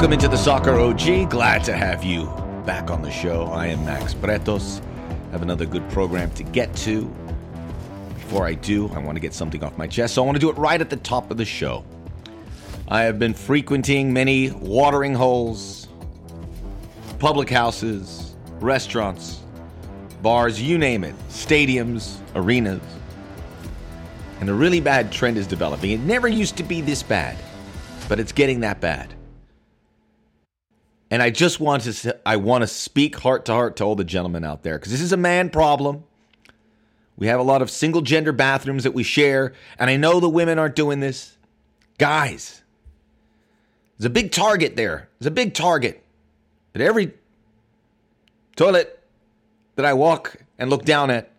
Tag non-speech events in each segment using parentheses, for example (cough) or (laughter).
Welcome into the Soccer OG. Glad to have you back on the show. I am Max Bretos. Have another good program to get to. Before I do, I want to get something off my chest, so I want to do it right at the top of the show. I have been frequenting many watering holes, public houses, restaurants, bars, you name it, stadiums, arenas. And a really bad trend is developing. It never used to be this bad, but it's getting that bad. And I just want to I want to speak heart to heart to all the gentlemen out there because this is a man problem. We have a lot of single gender bathrooms that we share, and I know the women aren't doing this. Guys, there's a big target there. There's a big target at every toilet that I walk and look down at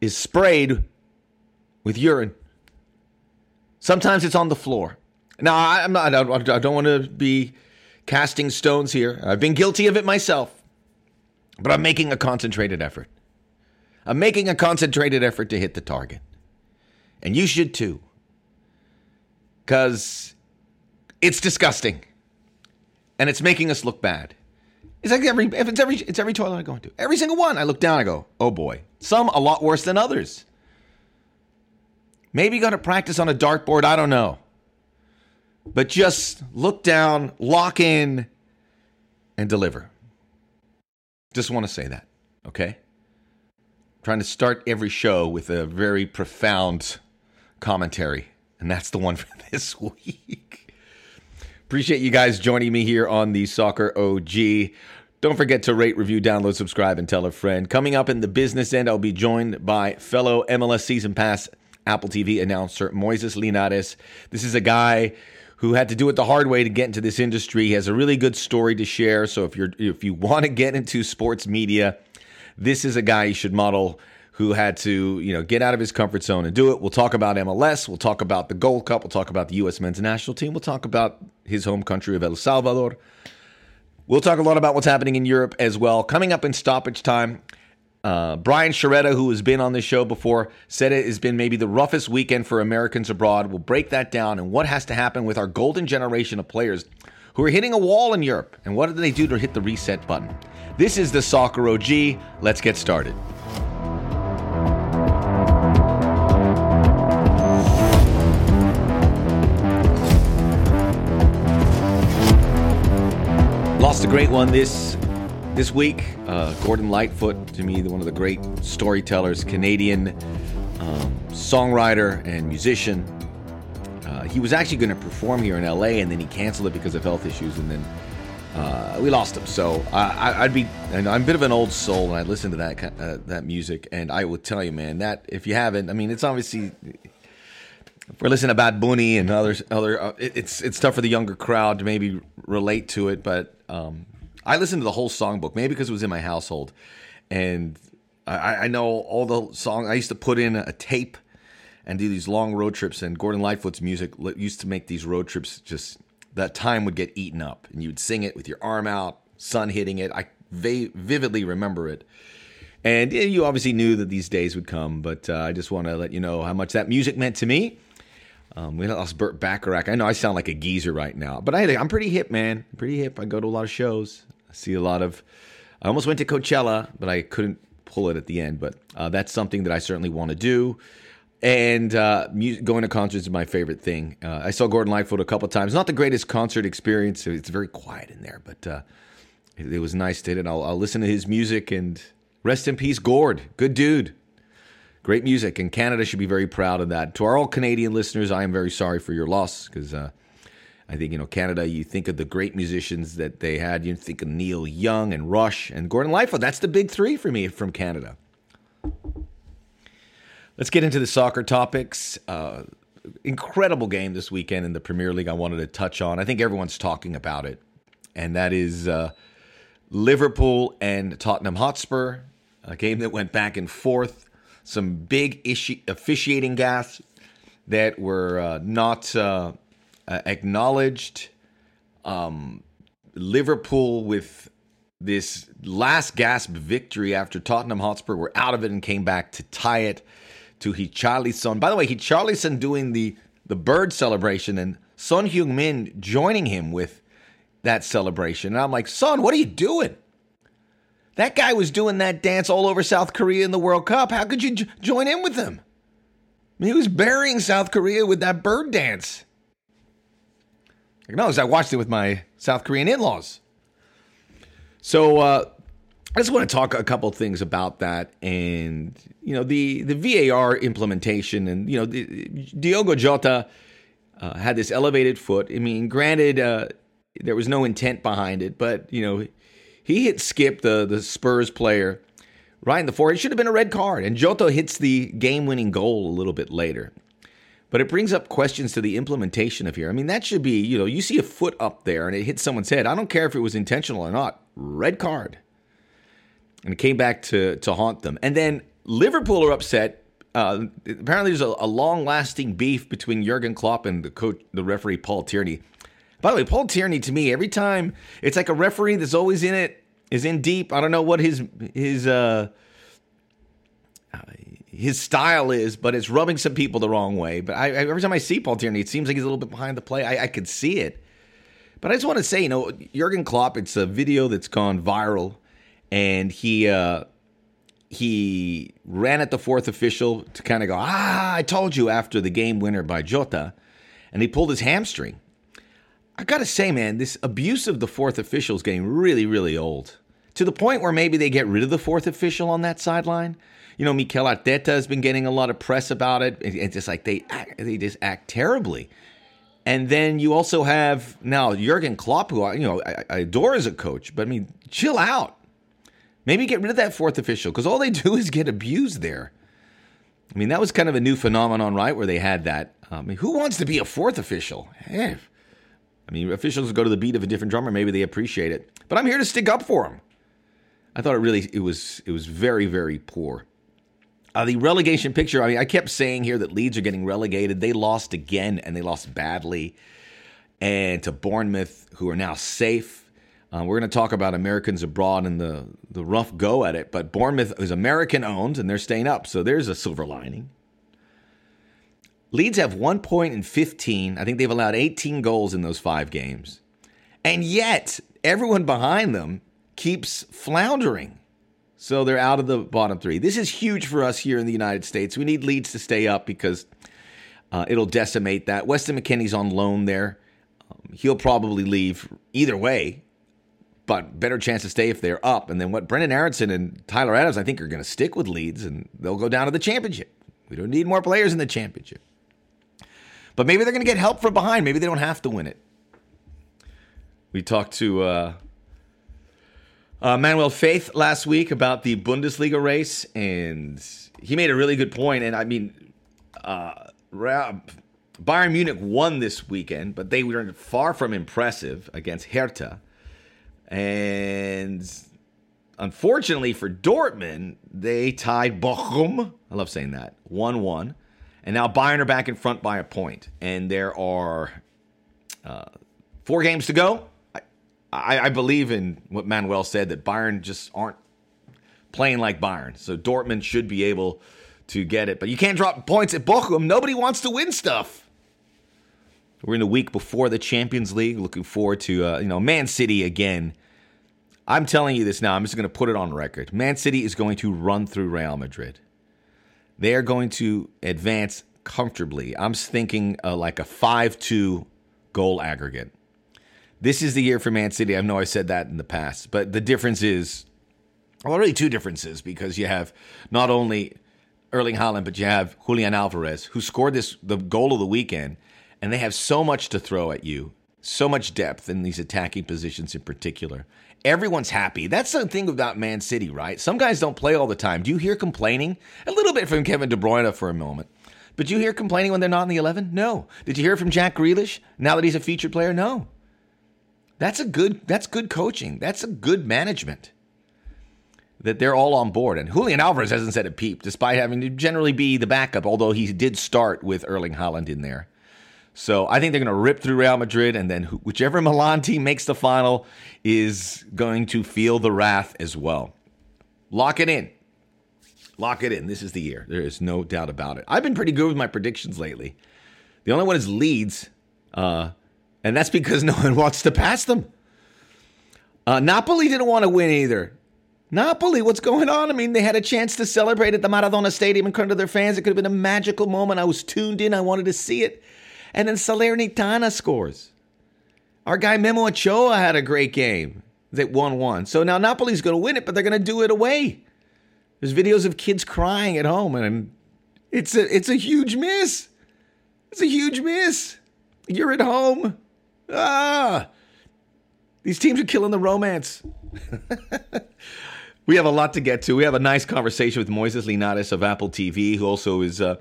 is sprayed with urine. Sometimes it's on the floor. Now, I'm not, I don't, I don't want to be casting stones here. I've been guilty of it myself, but I'm making a concentrated effort. I'm making a concentrated effort to hit the target. And you should too. Because it's disgusting. And it's making us look bad. It's like every if it's every it's every toilet I go into. Every single one. I look down, I go, oh boy. Some a lot worse than others. Maybe got to practice on a dartboard, I don't know. But just look down, lock in, and deliver. Just want to say that, okay? trying to start every show with a very profound commentary, and that's the one (laughs) for this week. Appreciate you guys joining me here on the Soccer OG. Don't forget to rate, review, download, subscribe, and tell a friend. Coming up in the business end, I'll be joined by fellow MLS Season Pass Apple TV announcer Moises Linares. This is a guy who had to do it the hard way to get into this industry. He has a really good story to share. So if you're if you want to get into sports media, this is a guy you should model who had to, you know, get out of his comfort zone and do it. We'll talk about MLS, we'll talk about the Gold Cup, we'll talk about the US men's national team, we'll talk about his home country of El Salvador. We'll talk a lot about what's happening in Europe as well. Coming up in stoppage time, uh, Brian Sciaretta, who has been on this show before, said it has been maybe the roughest weekend for Americans abroad. We'll break that down and what has to happen with our golden generation of players who are hitting a wall in Europe and what do they do to hit the reset button. This is the Soccer OG. Let's get started. Lost a great one this this week, uh, Gordon Lightfoot, to me, one of the great storytellers, Canadian um, songwriter and musician. Uh, he was actually going to perform here in LA, and then he canceled it because of health issues, and then uh, we lost him. So I, would be, and I'm a bit of an old soul, and I listen to that uh, that music, and I will tell you, man, that if you haven't, I mean, it's obviously. We're listening to Bad Bunny and others, other, uh, it, it's it's tough for the younger crowd to maybe relate to it, but um, I listened to the whole songbook, maybe because it was in my household, and I, I know all the songs. I used to put in a tape and do these long road trips, and Gordon Lightfoot's music used to make these road trips just that time would get eaten up, and you would sing it with your arm out, sun hitting it. I vividly remember it. And you obviously knew that these days would come, but uh, I just want to let you know how much that music meant to me. Um, we lost Burt Bacharach. I know I sound like a geezer right now, but I, I'm pretty hip, man. Pretty hip. I go to a lot of shows. I see a lot of. I almost went to Coachella, but I couldn't pull it at the end. But uh, that's something that I certainly want to do. And uh, music, going to concerts is my favorite thing. Uh, I saw Gordon Lightfoot a couple times. Not the greatest concert experience. It's very quiet in there, but uh, it, it, was nice to it. I'll, I'll listen to his music and rest in peace, Gord. Good dude. Great music, and Canada should be very proud of that. To our all Canadian listeners, I am very sorry for your loss because uh, I think you know Canada. You think of the great musicians that they had. You think of Neil Young and Rush and Gordon Lightfoot. That's the big three for me from Canada. Let's get into the soccer topics. Uh, incredible game this weekend in the Premier League. I wanted to touch on. I think everyone's talking about it, and that is uh, Liverpool and Tottenham Hotspur. A game that went back and forth some big issue, officiating gaffes that were uh, not uh, uh, acknowledged. Um, Liverpool with this last gasp victory after Tottenham Hotspur were out of it and came back to tie it to Richarlison. By the way, Richarlison doing the the bird celebration and Son Heung-min joining him with that celebration. And I'm like, son, what are you doing? That guy was doing that dance all over South Korea in the World Cup. How could you j- join in with him? I mean, he was burying South Korea with that bird dance. Like, no, I watched it with my South Korean in laws. So uh, I just want to talk a couple things about that, and you know the the VAR implementation, and you know the, Diogo Jota uh, had this elevated foot. I mean, granted, uh, there was no intent behind it, but you know he hit Skipp, the, the Spurs player, right in the forehead. It should have been a red card. And Jota hits the game winning goal a little bit later. But it brings up questions to the implementation of here. I mean, that should be, you know, you see a foot up there and it hits someone's head. I don't care if it was intentional or not. Red card. And it came back to, to haunt them. And then Liverpool are upset. Uh, apparently, there's a, a long lasting beef between Jurgen Klopp and the coach, the referee Paul Tierney. By the way, Paul Tierney to me every time it's like a referee that's always in it is in deep. I don't know what his his uh his style is, but it's rubbing some people the wrong way. But I, every time I see Paul Tierney, it seems like he's a little bit behind the play. I, I could see it. But I just want to say, you know, Jurgen Klopp, it's a video that's gone viral, and he uh, he ran at the fourth official to kind of go, ah, I told you after the game winner by Jota, and he pulled his hamstring. I gotta say, man, this abuse of the fourth official is getting really, really old. To the point where maybe they get rid of the fourth official on that sideline. You know, Mikel Arteta has been getting a lot of press about it. It's just like they act, they just act terribly. And then you also have now Jurgen Klopp, who I, you know I, I adore as a coach, but I mean, chill out. Maybe get rid of that fourth official because all they do is get abused there. I mean, that was kind of a new phenomenon, right? Where they had that. I mean, who wants to be a fourth official? Eh, I mean, officials go to the beat of a different drummer. Maybe they appreciate it, but I'm here to stick up for them. I thought it really it was it was very very poor. Uh, the relegation picture. I mean, I kept saying here that Leeds are getting relegated. They lost again, and they lost badly, and to Bournemouth, who are now safe. Uh, we're going to talk about Americans abroad and the the rough go at it, but Bournemouth is American owned, and they're staying up. So there's a silver lining. Leeds have one point in 15. I think they've allowed 18 goals in those five games. And yet, everyone behind them keeps floundering. So they're out of the bottom three. This is huge for us here in the United States. We need Leeds to stay up because uh, it'll decimate that. Weston McKennie's on loan there. Um, he'll probably leave either way, but better chance to stay if they're up. And then what Brendan Aaronson and Tyler Adams, I think, are going to stick with Leeds and they'll go down to the championship. We don't need more players in the championship. But maybe they're going to get help from behind. Maybe they don't have to win it. We talked to uh, uh, Manuel Veth last week about the Bundesliga race, and he made a really good point. And I mean, uh, Bayern Munich won this weekend, but they were far from impressive against Hertha. And unfortunately for Dortmund, they tied Bochum. I love saying that. 1 1. And now Bayern are back in front by a point, and there are uh, four games to go. I, I, I, believe in what Manuel said that Bayern just aren't playing like Bayern, so Dortmund should be able to get it. But you can't drop points at Bochum. Nobody wants to win stuff. We're in the week before the Champions League. Looking forward to uh, you know Man City again. I'm telling you this now. I'm just going to put it on record. Man City is going to run through Real Madrid. They are going to advance comfortably. I'm thinking uh, like a 5 2 goal aggregate. This is the year for Man City. I know I said that in the past, but the difference is well, really two differences because you have not only Erling Haaland, but you have Julian Alvarez, who scored this the goal of the weekend, and they have so much to throw at you, so much depth in these attacking positions in particular. Everyone's happy. That's the thing about Man City, right? Some guys don't play all the time. Do you hear complaining? A little bit from Kevin De Bruyne for a moment. But do you hear complaining when they're not in the 11? No. Did you hear from Jack Grealish now that he's a featured player? No. That's a good that's good coaching. That's a good management. That they're all on board. And Julian Alvarez hasn't said a peep, despite having to generally be the backup, although he did start with Erling Haaland in there. So I think they're going to rip through Real Madrid, and then whichever Milan team makes the final is going to feel the wrath as well. Lock it in. Lock it in. This is the year. There is no doubt about it. I've been pretty good with my predictions lately. The only one is Leeds, uh, and that's because (laughs) no one wants to pass them. Uh, Napoli didn't want to win either. Napoli, what's going on? I mean, they had a chance to celebrate at the Maradona Stadium in front of their fans. It could have been a magical moment. I was tuned in. I wanted to see it. And then Salernitana scores. Our guy Memo Ochoa had a great game that won one. So now Napoli's going to win it, but they're going to do it away. There's videos of kids crying at home, and it's a it's a huge miss. It's a huge miss. You're at home. Ah, these teams are killing the romance. (laughs) we have a lot to get to. We have a nice conversation with Moises Linares of Apple TV, who also is uh,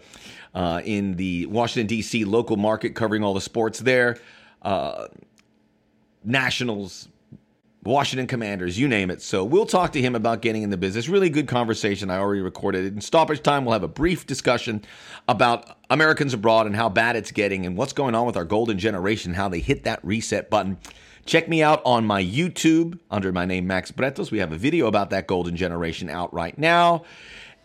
uh, in the Washington, D.C. local market covering all the sports there. Uh, Nationals, Washington Commanders, you name it. So we'll talk to him about getting in the business. Really good conversation. I already recorded it. In stoppage time, we'll have a brief discussion about Americans abroad and how bad it's getting and what's going on with our golden generation, how they hit that reset button. Check me out on my YouTube under my name, Max Bretos. We have a video about that golden generation out right now.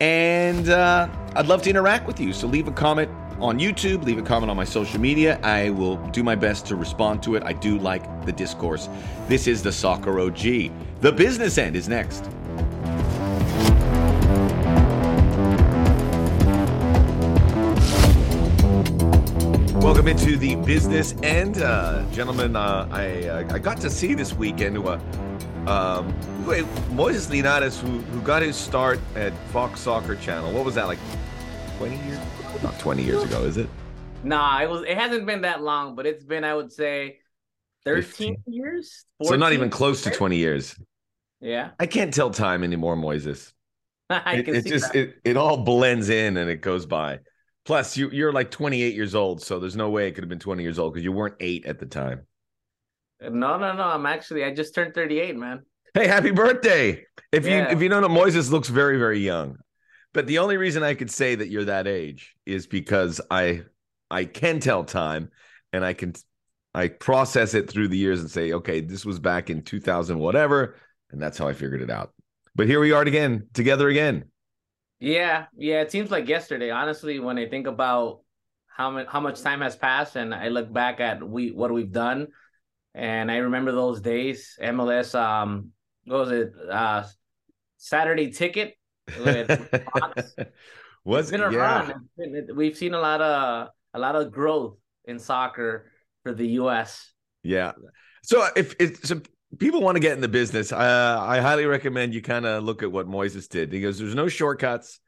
And uh, I'd love to interact with you. So leave a comment on YouTube, leave a comment on my social media. I will do my best to respond to it. I do like the discourse. This is the Soccer OG. The business end is next. Welcome into the business end, uh, gentlemen. Uh, I uh, I got to see this weekend uh, um, Moises Linares, who who got his start at Fox Soccer Channel. What was that like? Twenty years? Not twenty years ago, is it? Nah, it was. It hasn't been that long, but it's been, I would say, thirteen 15. years. So not even close to twenty years. Yeah, I can't tell time anymore, Moises. (laughs) I it, it just it, it all blends in and it goes by. Plus, you you're like 28 years old, so there's no way it could have been 20 years old because you weren't eight at the time. No, no, no. I'm actually I just turned 38, man. Hey, happy birthday! If yeah. you if you don't know, Moises looks very very young. But the only reason I could say that you're that age is because I I can tell time and I can I process it through the years and say, okay, this was back in 2000 whatever, and that's how I figured it out. But here we are again, together again. Yeah, yeah. It seems like yesterday. Honestly, when I think about how much how much time has passed, and I look back at we what we've done, and I remember those days. MLS, um, what was it? Uh, Saturday Ticket. (laughs) was been a yeah. run. Been, we've seen a lot of a lot of growth in soccer for the U.S. Yeah. So if if so people want to get in the business, uh, I highly recommend you kind of look at what Moises did. He goes, "There's no shortcuts.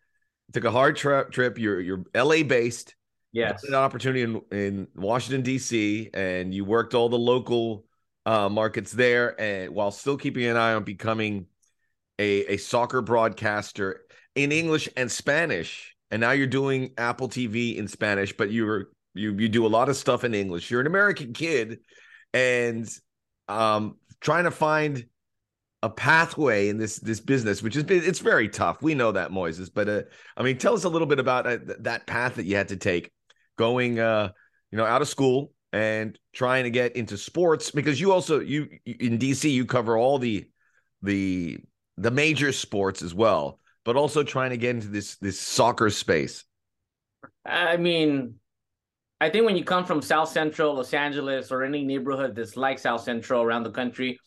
took a hard tra- trip. You're you're L.A. based. Yes, an opportunity in, in Washington D.C. and you worked all the local uh, markets there, and while still keeping an eye on becoming a a soccer broadcaster in English and Spanish. And now you're doing Apple TV in Spanish, but you're you you do a lot of stuff in English. You're an American kid, and um, trying to find a pathway in this this business, which is it's very tough. We know that, Moises. But uh, I mean, tell us a little bit about uh, that path that you had to take, going, uh, you know, out of school and trying to get into sports because you also you in DC you cover all the the the major sports as well, but also trying to get into this this soccer space. I mean, I think when you come from South Central Los Angeles or any neighborhood that's like South Central around the country,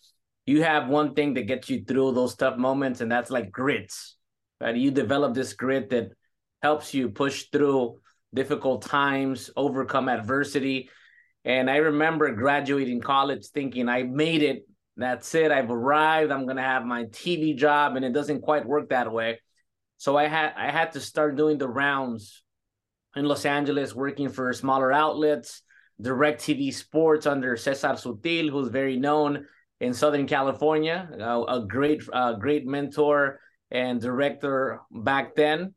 you have one thing that gets you through those tough moments, and that's like grits. Right? You develop this grit that helps you push through difficult times, overcome adversity. And I remember graduating college thinking I made it. That's it. I've arrived. I'm gonna have my TV job, and it doesn't quite work that way. So I had I had to start doing the rounds in Los Angeles, working for smaller outlets, DirecTV Sports under Cesar Sutil, who's very known in Southern California, uh, a great, uh, great mentor and director back then.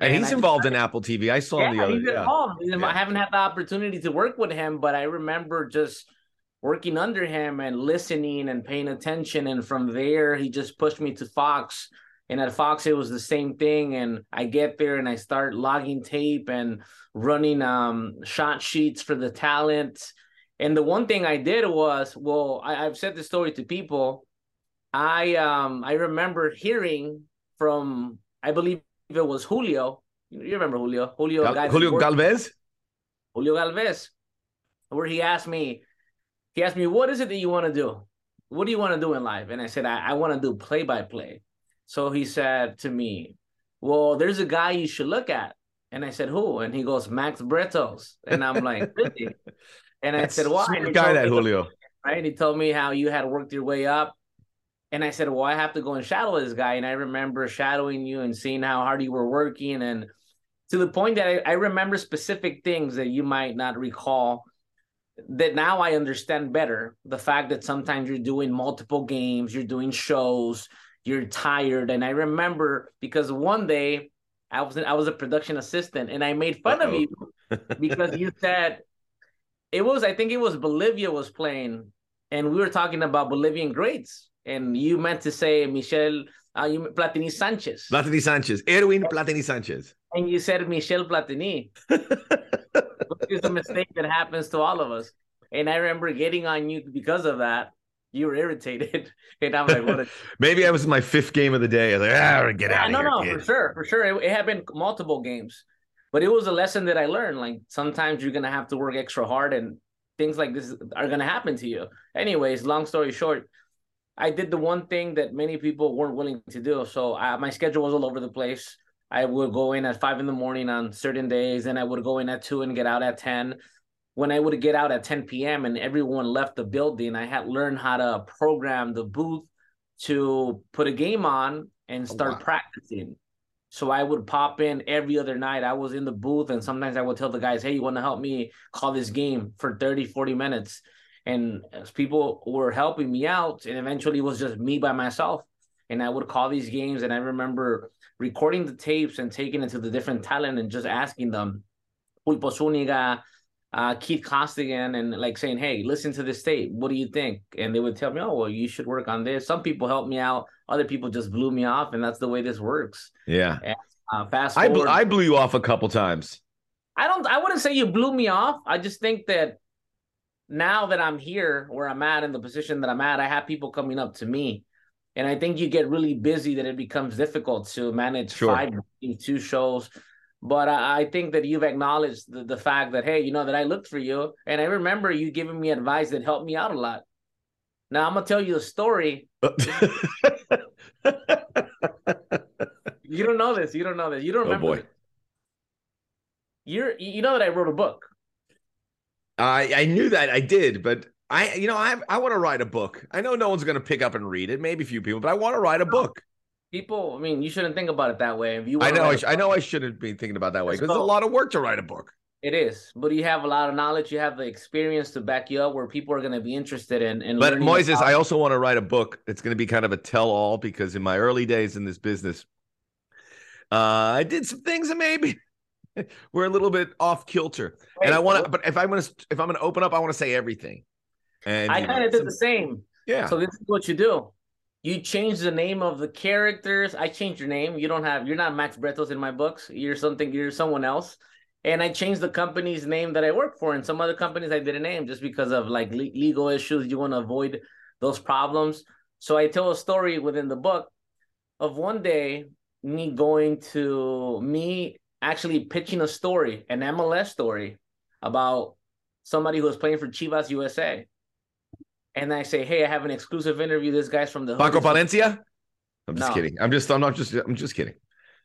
And, and he's I involved in Apple TV. I saw yeah, the other. He's yeah. involved. Yeah. I haven't had the opportunity to work with him, but I remember just working under him and listening and paying attention. And from there, he just pushed me to Fox and at Fox, it was the same thing. And I get there and I start logging tape and running um, shot sheets for the talent. And the one thing I did was, well, I, have said this story to people. I um I remember hearing from I believe it was Julio. You remember Julio? Julio Gal- Julio Galvez. Julio Galvez, where he asked me, he asked me, "What is it that you want to do?" what do you want to do in life? And I said, I, I want to do play by play. So he said to me, Well, there's a guy you should look at. And I said, Who? And he goes, Max Bretos. And I'm like, (laughs) Really? And I said, Why? Guy, that Julio. Right. And he told me how you had worked your way up. And I said, Well, I have to go and shadow this guy. And I remember shadowing you and seeing how hard you were working. And to the point that I, I remember specific things that you might not recall that now I understand better the fact that sometimes you're doing multiple games, you're doing shows, you're tired. And I remember because one day I was I was a production assistant and I made fun Uh-oh. of you (laughs) because you said it was I think it was Bolivia was playing and we were talking about Bolivian greats and you meant to say Michel uh, you Platini Sanchez. Platini Sanchez, Erwin Platini Sanchez. And you said Michel Platini. (laughs) which is a mistake that happens to all of us. And I remember getting on you because of that. You were irritated, (laughs) and I'm like, "What?" A- (laughs) Maybe I was in my fifth game of the day. I was like, "Ah, get out yeah, of no, here." No, no, for sure, for sure. It, it had been multiple games, but it was a lesson that I learned. Like sometimes you're gonna have to work extra hard, and things like this are gonna happen to you. Anyways, long story short, I did the one thing that many people weren't willing to do. So I, my schedule was all over the place. I would go in at five in the morning on certain days, and I would go in at two and get out at 10. When I would get out at 10 p.m. and everyone left the building, I had learned how to program the booth to put a game on and oh, start oh, wow. practicing. So I would pop in every other night. I was in the booth, and sometimes I would tell the guys, Hey, you want to help me call this game for 30, 40 minutes? And as people were helping me out, and eventually it was just me by myself. And I would call these games, and I remember recording the tapes and taking it to the different talent and just asking them, Pulpo Zuniga, uh, Keith Costigan, and like saying, hey, listen to this tape. What do you think? And they would tell me, oh, well, you should work on this. Some people helped me out. Other people just blew me off. And that's the way this works. Yeah. And, uh, fast I, bl- I blew you off a couple times. I don't, I wouldn't say you blew me off. I just think that now that I'm here where I'm at in the position that I'm at, I have people coming up to me and I think you get really busy that it becomes difficult to manage sure. five, two shows. But I, I think that you've acknowledged the, the fact that, hey, you know, that I looked for you. And I remember you giving me advice that helped me out a lot. Now I'm going to tell you a story. (laughs) you don't know this. You don't know this. You don't oh, remember. Oh boy. You're, you know that I wrote a book. I I knew that I did, but I, you know, I I want to write a book. I know no one's going to pick up and read it. Maybe a few people, but I want to write a book. People, I mean, you shouldn't think about it that way. If you, I know, I, sh- I, know, I shouldn't be thinking about that way because it's a lot of work to write a book. It is, but you have a lot of knowledge. You have the experience to back you up, where people are going to be interested in. in but Moises, I also want to write a book It's going to be kind of a tell-all because in my early days in this business, uh, I did some things that maybe (laughs) were a little bit off kilter, and I want to. But if I'm going to, if I'm going to open up, I want to say everything. And I kind of did the same. Yeah. So this is what you do. You change the name of the characters. I changed your name. You don't have. You're not Max Bretos in my books. You're something. You're someone else. And I changed the company's name that I work for. And some other companies I didn't name just because of like le- legal issues. You want to avoid those problems. So I tell a story within the book of one day me going to me actually pitching a story, an MLS story about somebody who was playing for Chivas USA and I say, "Hey, I have an exclusive interview. This guy's from the Paco Palencia." I'm just no. kidding. I'm just. I'm not just. I'm just kidding.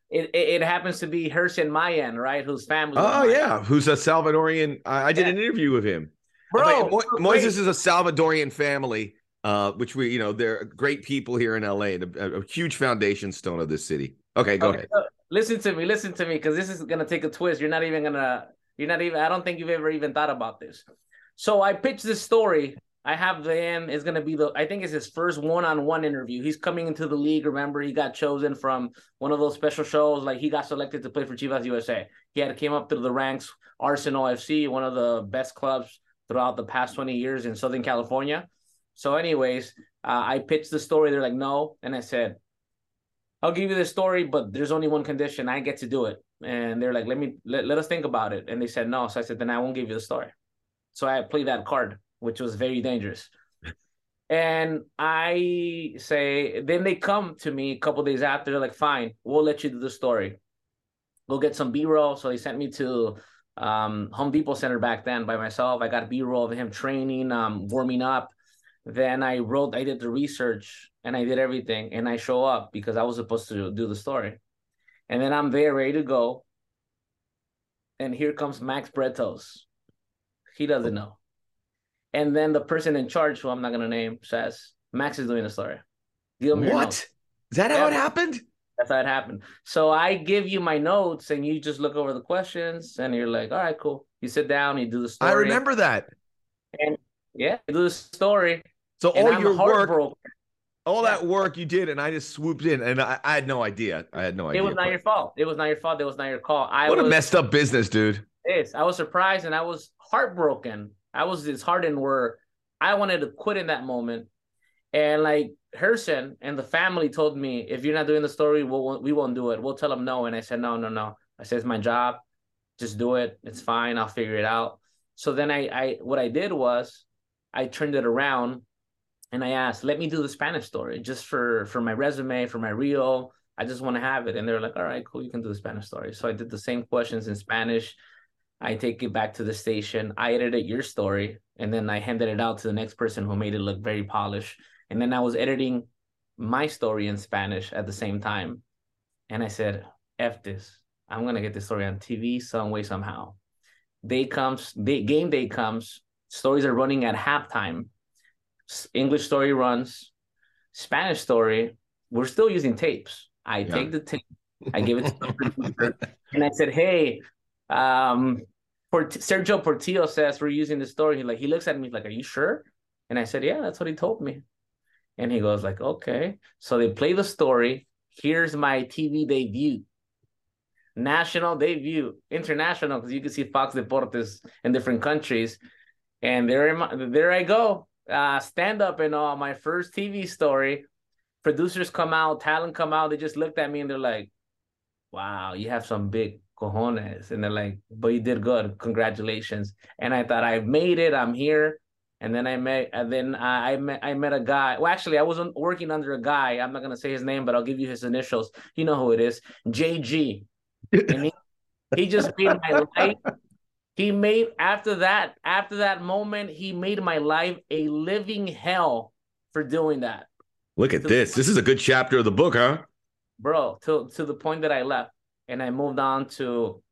It, it, it happens to be Herschel Mayan, right? Whose family? Oh yeah, who's a Salvadorian. I, I did yeah. an interview with him. Bro, Mo- Moises is a Salvadorian family, uh, which we, you know, they're great people here in LA and a, a huge foundation stone of this city. Okay, go okay, ahead. Listen to me, listen to me, because this is gonna take a twist. You're not even gonna. You're not even. I don't think you've ever even thought about this. So I pitched this story I have them is going to be the I think it's his first one-on-one interview. He's coming into the league. Remember, he got chosen from one of those special shows. Like he got selected to play for Chivas USA. He had came up through the ranks. Arsenal FC, one of the best clubs throughout the past 20 years in Southern California. So, anyways, uh, I pitched the story. They're like, no, and I said, I'll give you the story, but there's only one condition. I get to do it. And they're like, let me let, let us think about it. And they said no. So I said, then I won't give you the story. So I played that card which was very dangerous. and I say, then they come to me a couple days after. They're like, "Fine, we'll let you do the story. Go get some B-roll." So they sent me to um, Home Depot Center back then by myself. I got B-roll of him training, um, warming up. Then I wrote, I did the research and I did everything and I show up because I was supposed to do the story. And then I'm there ready to go. And here comes Max Bretos. He doesn't know. And then the person in charge, who I'm not gonna name, says, Max is doing the story. Give him what? Is that how yeah. it happened? That's how it happened. So I give you my notes and you just look over the questions and you're like, all right, cool. You sit down, you do the story. I remember that. And yeah, do the story. So all I'm your work, all yeah. that work you did, and I just swooped in, and I, I, had no idea. I had no idea. It was not but... your fault. It was not your fault. It was not your call. I what was, a messed up business, dude. Is. I was surprised and I was heartbroken. I was disheartened where I wanted to quit in that moment. And like Herson and the family told me, if you're not doing the story, we'll, we won't do it. We'll tell them no. And I said, no, no, no. I said, it's my job. Just do it. It's fine. I'll figure it out. So then I, I, what I did was I turned it around and I asked, let me do the Spanish story just for, for my resume, for my reel. I just want to have it. And they're like, all right, cool. You can do the Spanish story. So I did the same questions in Spanish. I take it back to the station. I edited your story and then I handed it out to the next person who made it look very polished. And then I was editing my story in Spanish at the same time. And I said, F this. I'm gonna get this story on TV some way, somehow. Day comes, day, game day comes, stories are running at halftime. English story runs, Spanish story, we're still using tapes. I yeah. take the tape, I give it to the (laughs) and I said, Hey, um, Port- Sergio Portillo says we're using the story. He like he looks at me like, "Are you sure?" And I said, "Yeah, that's what he told me." And he goes like, "Okay." So they play the story. Here's my TV debut, national debut, international, because you can see Fox Deportes in different countries. And there, there I go, uh, stand up and all. My first TV story. Producers come out, talent come out. They just looked at me and they're like, "Wow, you have some big cojones. And they're like, but you did good. Congratulations. And I thought I've made it. I'm here. And then I met, and then I, I met, I met a guy. Well, actually, I wasn't working under a guy. I'm not gonna say his name, but I'll give you his initials. You know who it is, JG. and he, he just made my (laughs) life. He made after that, after that moment, he made my life a living hell for doing that. Look at to this. This is a good chapter of the book, huh? Bro, to to the point that I left and I moved on to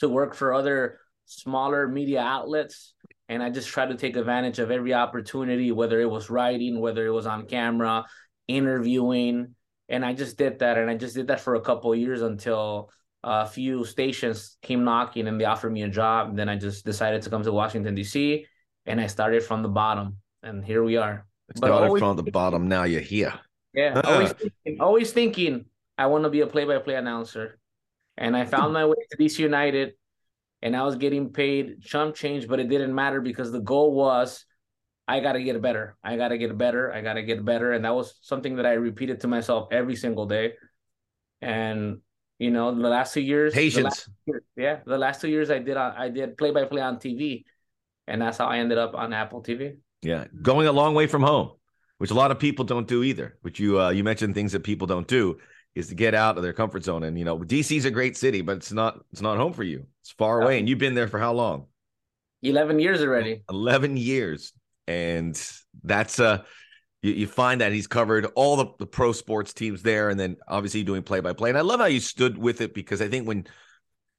to work for other smaller media outlets and I just tried to take advantage of every opportunity whether it was writing whether it was on camera interviewing and I just did that and I just did that for a couple years until a few stations came knocking and they offered me a job and then I just decided to come to Washington DC and I started from the bottom and here we are started always, from the bottom now you're here yeah always thinking, always thinking I want to be a play-by-play announcer and I found my way to DC United, and I was getting paid chump change, but it didn't matter because the goal was I got to get better. I got to get better. I got to get better. And that was something that I repeated to myself every single day. And you know, the last two years, patience. The yeah, the last two years I did I did play by play on TV, and that's how I ended up on Apple TV. Yeah, going a long way from home, which a lot of people don't do either. Which you uh, you mentioned things that people don't do is to get out of their comfort zone. And you know, DC's a great city, but it's not it's not home for you. It's far away. And you've been there for how long? 11 years already. 11 years. And that's uh you, you find that he's covered all the, the pro sports teams there and then obviously doing play by play. And I love how you stood with it because I think when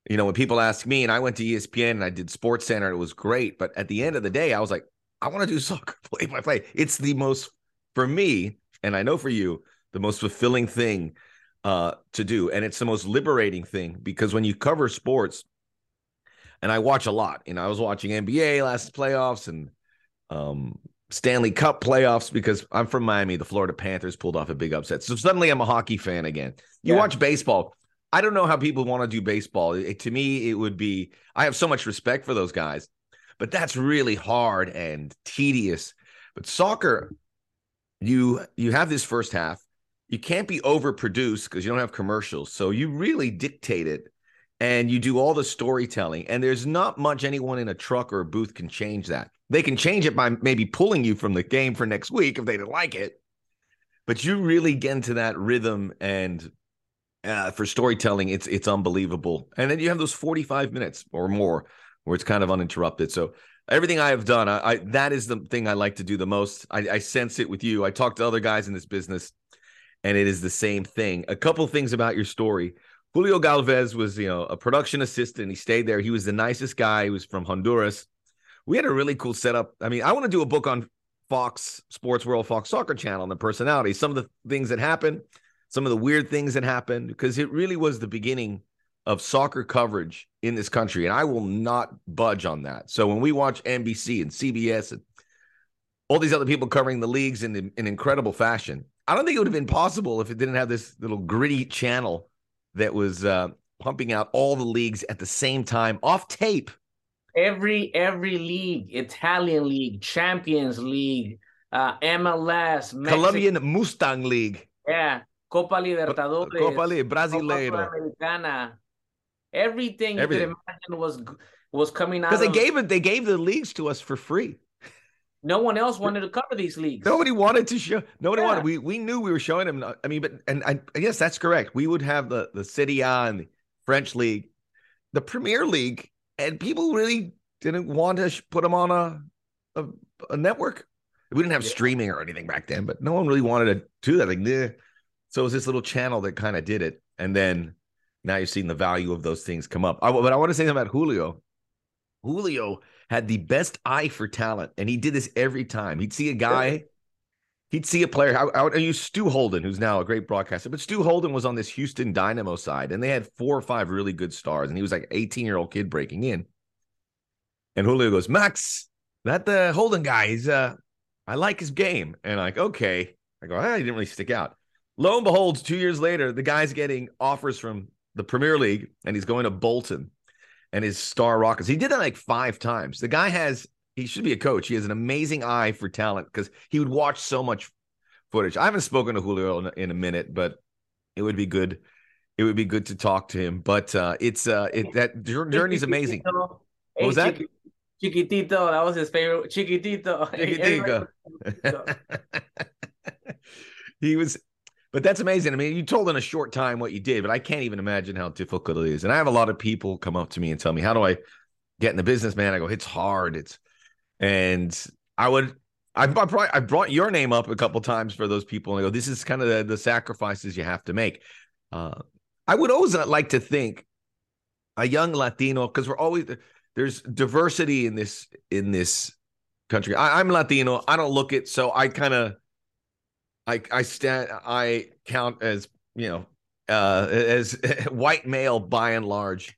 you know, when people ask me and I went to ESPN and I did Sports Center, it was great. But at the end of the day, I was like, I want to do (laughs) soccer play by play. It's the most for me, and I know for you, the most fulfilling thing uh, to do. And it's the most liberating thing because when you cover sports, and I watch a lot, you know, I was watching NBA last playoffs and um, Stanley Cup playoffs because I'm from Miami. The Florida Panthers pulled off a big upset. So suddenly I'm a hockey fan again. You yeah. watch baseball. I don't know how people want to do baseball. It, to me, it would be, I have so much respect for those guys, but that's really hard and tedious. But soccer, you you have this first half you can't be overproduced because you don't have commercials. So you really dictate it and you do all the storytelling. And there's not much anyone in a truck or a booth can change that. They can change it by maybe pulling you from the game for next week if they didn't like it. But you really get into that rhythm and uh, for storytelling, it's it's unbelievable. And then you have those 45 minutes or more where it's kind of uninterrupted. So everything I have done, I, I that is the thing I like to do the most. I, I sense it with you. I talk to other guys in this business, and it is the same thing. A couple things about your story. Julio Galvez was, you know, a production assistant. He stayed there. He was the nicest guy. He was from Honduras. We had a really cool setup. I mean, I want to do a book on Fox Sports World, Fox Soccer Channel, and the personalities, some of the things that happened, some of the weird things that happened, because it really was the beginning of soccer coverage in this country. And I will not budge on that. So when we watch NBC and CBS and all these other people covering the leagues in an incredible fashion, I don't think it would have been possible if it didn't have this little gritty channel that was uh, pumping out all the leagues at the same time off tape. Every every league, Italian league, Champions League, uh, MLS. Colombian Mustang League. Yeah, Copa Libertadores, Copa League, Copa Americana. Everything, Everything. you could imagine was was coming out because they gave it. They gave the leagues to us for free. No one else wanted to cover these leagues. Nobody wanted to show. Nobody yeah. wanted. We we knew we were showing them. I mean, but and I, I guess that's correct. We would have the the City on the French league, the Premier League, and people really didn't want to put them on a a, a network. We didn't have yeah. streaming or anything back then, but no one really wanted to do that. Like, nah. so it was this little channel that kind of did it, and then now you're seeing the value of those things come up. I, but I want to say something about Julio. Julio had the best eye for talent, and he did this every time. He'd see a guy, he'd see a player. I, I, I use Stu Holden, who's now a great broadcaster, but Stu Holden was on this Houston Dynamo side, and they had four or five really good stars, and he was like 18 year old kid breaking in. And Julio goes, Max, that the Holden guy, he's uh, I like his game, and I'm like, okay. I go, ah, he didn't really stick out. Lo and behold, two years later, the guy's getting offers from the Premier League, and he's going to Bolton and his star rockets. He did that like five times. The guy has he should be a coach. He has an amazing eye for talent because he would watch so much footage. I haven't spoken to Julio in, in, a minute, but it would be good. It would be good to talk to him. But uh, it's uh, it that journey's amazing. What was that? Chiquitito, that was his favorite. Chiquitito. (laughs) Chiquitito. (laughs) he was but that's amazing. I mean, you told in a short time what you did, but I can't even imagine how difficult it is. And I have a lot of people come up to me and tell me, "How do I get in the business, man?" I go, "It's hard." It's and I would I brought I brought your name up a couple times for those people, and I go, "This is kind of the, the sacrifices you have to make." Uh, I would always like to think a young Latino because we're always there's diversity in this in this country. I, I'm Latino. I don't look it, so I kind of I I stand I count as you know uh, as (laughs) white male by and large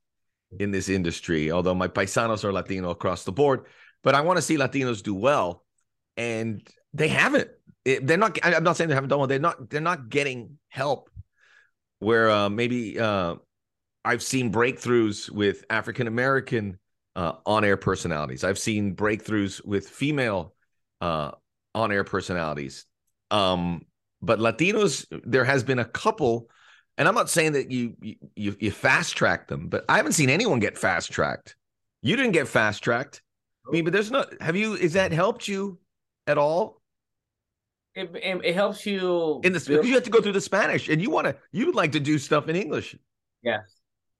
in this industry. Although my paisanos are Latino across the board, but I want to see Latinos do well, and they haven't. They're not. I'm not saying they haven't done well. They're not. They're not getting help. Where uh, maybe uh, I've seen breakthroughs with African American uh, on-air personalities. I've seen breakthroughs with female uh, on-air personalities um, but Latinos, there has been a couple, and I'm not saying that you you you fast track them, but I haven't seen anyone get fast tracked. You didn't get fast tracked. I mean, but there's not. Have you? Is that helped you at all? It, it, it helps you in the because you have to go through the Spanish, and you want to you would like to do stuff in English. Yes,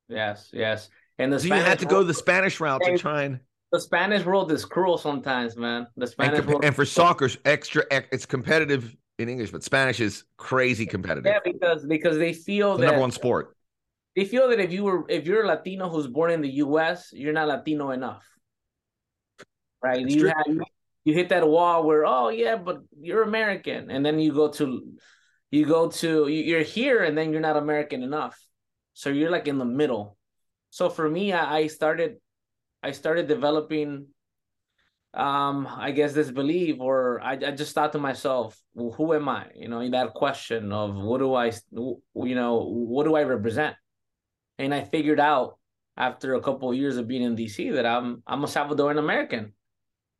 yes, yes. And the so Spanish you had to go the Spanish route to try and the Spanish world is cruel sometimes, man. The Spanish and, world and for soccer, extra, it's competitive in English, but Spanish is crazy competitive. Yeah, because because they feel the that number one sport. They feel that if you were if you're a Latino who's born in the U.S., you're not Latino enough, right? It's you you hit that wall where oh yeah, but you're American, and then you go to you go to you're here, and then you're not American enough, so you're like in the middle. So for me, I, I started I started developing um i guess this belief or I, I just thought to myself well, who am i? You know in that question of what do i you know what do i represent? And i figured out after a couple of years of being in dc that i'm i'm a salvadoran american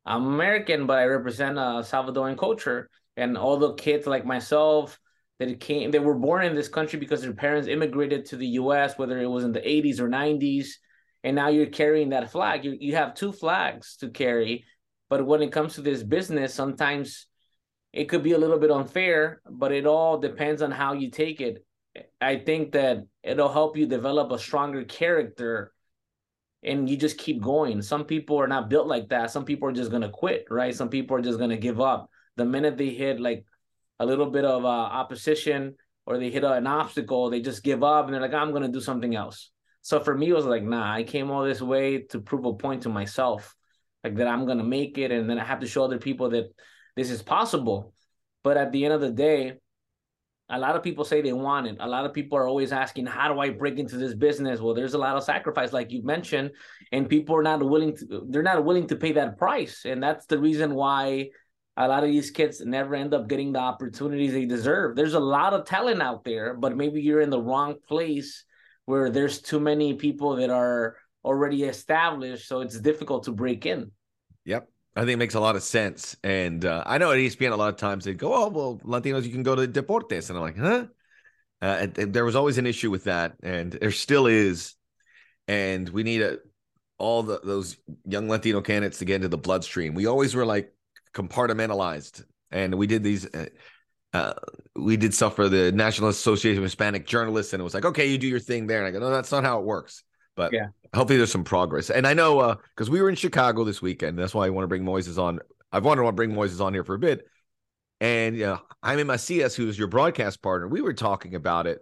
i'm american but i represent a salvadoran culture and all the kids like myself that came they were born in this country because their parents immigrated to the us whether it was in the 80s or 90s and now you're carrying that flag. You you have two flags to carry, but when it comes to this business, sometimes it could be a little bit unfair, but it all depends on how you take it. I think that it'll help you develop a stronger character and you just keep going. Some people are not built like that. Some people are just gonna quit, right? Some people are just gonna give up the minute they hit like a little bit of uh, opposition or they hit an obstacle, they just give up and they're like, I'm gonna do something else. So for me, it was like, nah, I came all this way to prove a point to myself, like that I'm gonna make it, and then I have to show other people that this is possible. But at the end of the day, a lot of people say they want it. A lot of people are always asking, how do I break into this business? Well, there's a lot of sacrifice, like you mentioned, and people are not willing to, they're not willing to pay that price. And that's the reason why a lot of these kids never end up getting the opportunities they deserve. There's a lot of talent out there, but maybe you're in the wrong place where there's too many people that are already established. So it's difficult to break in. Yep. I think it makes a lot of sense. And uh, I know at ESPN, a lot of times they'd go, oh, well, Latinos, you can go to Deportes. And I'm like, huh? Uh, and, there was always an issue with that. And there still is. And we need a, all the, those young Latino candidates to get into the bloodstream. We always were like compartmentalized. And we did these, uh, uh, we did stuff for the National Association of Hispanic Journalists. And it was like, okay, you do your thing there. And I go, no, that's not how it works. But yeah. hopefully there's some progress. And I know because uh, we were in Chicago this weekend. That's why I want to bring Moises on. I've wanted to bring Moises on here for a bit. And you know, Jaime Macías, who's your broadcast partner. We were talking about it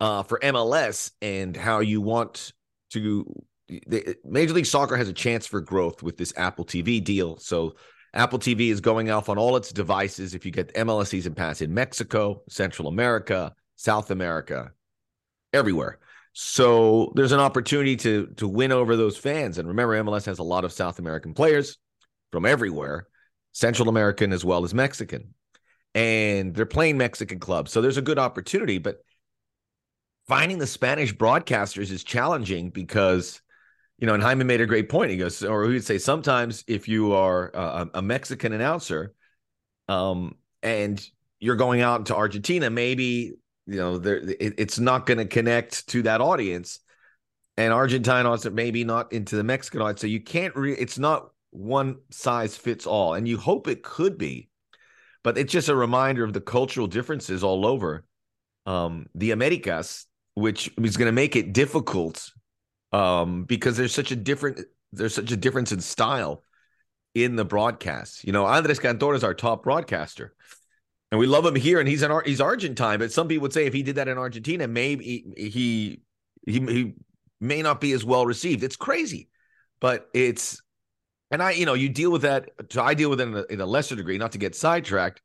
uh, for MLS and how you want to. The, Major League Soccer has a chance for growth with this Apple TV deal. So Apple TV is going off on all its devices. If you get MLS season pass in Mexico, Central America, South America, everywhere. So there's an opportunity to to win over those fans. And remember, MLS has a lot of South American players from everywhere, Central American as well as Mexican. And they're playing Mexican clubs. So there's a good opportunity. But finding the Spanish broadcasters is challenging because, you know, and Jaime made a great point. He goes, or he'd say, sometimes if you are a, a Mexican announcer um, and you're going out to Argentina, maybe you know, there it, it's not going to connect to that audience. And Argentine audience maybe not into the Mexican audience. So you can't re- it's not one size fits all. And you hope it could be, but it's just a reminder of the cultural differences all over um, the Americas, which is going to make it difficult um, because there's such a different there's such a difference in style in the broadcast. You know, Andres Cantor is our top broadcaster and we love him here, and he's an he's Argentine. But some people would say if he did that in Argentina, maybe he he he may not be as well received. It's crazy, but it's and I you know you deal with that. So I deal with it in a, in a lesser degree, not to get sidetracked.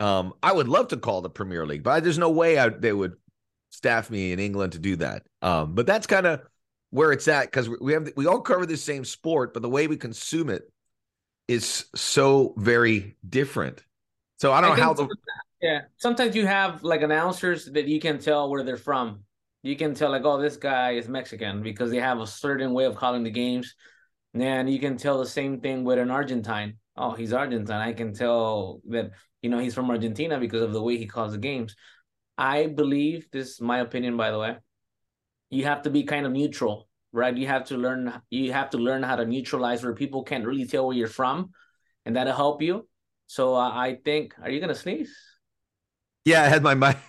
Um, I would love to call the Premier League, but there's no way I, they would staff me in England to do that. Um, but that's kind of where it's at because we have we all cover the same sport, but the way we consume it is so very different. So I don't I know how the yeah. Sometimes you have like announcers that you can tell where they're from. You can tell like, oh, this guy is Mexican because they have a certain way of calling the games. And you can tell the same thing with an Argentine. Oh, he's Argentine. I can tell that you know he's from Argentina because of the way he calls the games. I believe this is my opinion, by the way. You have to be kind of neutral, right? You have to learn. You have to learn how to neutralize where people can't really tell where you're from, and that'll help you so uh, I think, are you gonna sneeze? Yeah, I had my mic. (laughs)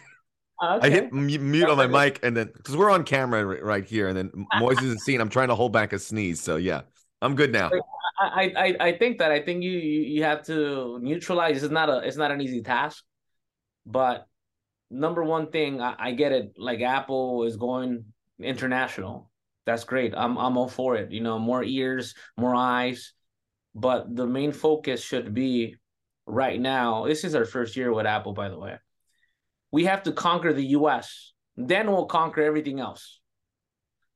Okay. I hit mute on my mic, and then because we're on camera right here, and then (laughs) Moises is seen. I'm trying to hold back a sneeze. So yeah, I'm good now. I, I I think that I think you you have to neutralize. It's not a it's not an easy task, but number one thing I, I get it. Like Apple is going international. That's great. I'm I'm all for it. You know, more ears, more eyes, but the main focus should be right now, this is our first year with Apple, by the way. We have to conquer the US, then we'll conquer everything else.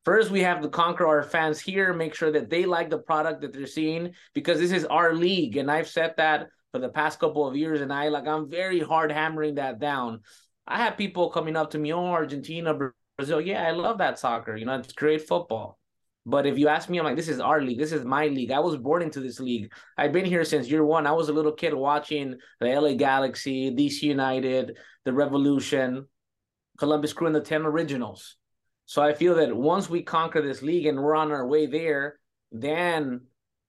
First, we have to conquer our fans here, make sure that they like the product that they're seeing, because this is our league. And I've said that for the past couple of years, and I like I'm very hard hammering that down. I have people coming up to me, oh, Argentina, Brazil. Yeah, I love that soccer. You know, it's great football. But if you ask me, I'm like, this is our league. This is my league. I was born into this league. I've been here since year one. I was a little kid watching the LA Galaxy, DC United, the Revolution, Columbus Crew, and the 10 Originals. So I feel that once we conquer this league and we're on our way there, then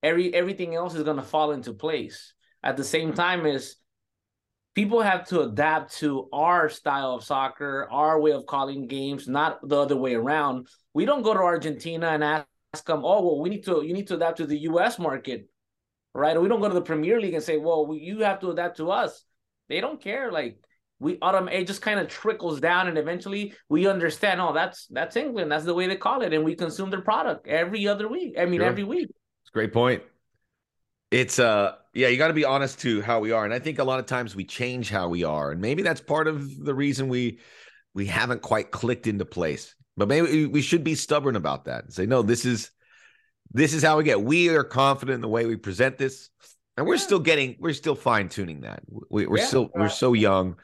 every everything else is gonna fall into place. At the same time, is people have to adapt to our style of soccer, our way of calling games, not the other way around. We don't go to Argentina and ask them, "Oh, well, we need to you need to adapt to the U.S. market." Right? Or we don't go to the Premier League and say, "Well, you have to adapt to us." They don't care. Like we autom- it just kind of trickles down and eventually we understand oh that's that's england that's the way they call it and we consume their product every other week i mean sure. every week it's a great point it's uh yeah you got to be honest to how we are and i think a lot of times we change how we are and maybe that's part of the reason we we haven't quite clicked into place but maybe we should be stubborn about that and say no this is this is how we get we are confident in the way we present this and we're yeah. still getting we're still fine tuning that we, are yeah. still we're so young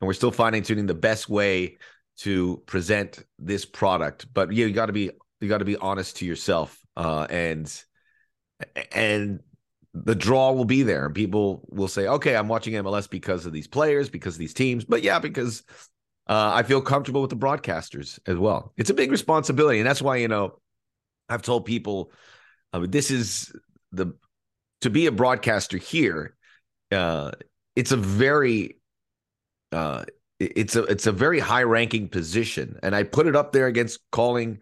and we're still fine tuning the best way to present this product. But yeah, you got to be you got to be honest to yourself, uh, and and the draw will be there, people will say, "Okay, I'm watching MLS because of these players, because of these teams." But yeah, because uh, I feel comfortable with the broadcasters as well. It's a big responsibility, and that's why you know I've told people this is the to be a broadcaster here. Uh, it's a very uh, it's a it's a very high ranking position, and I put it up there against calling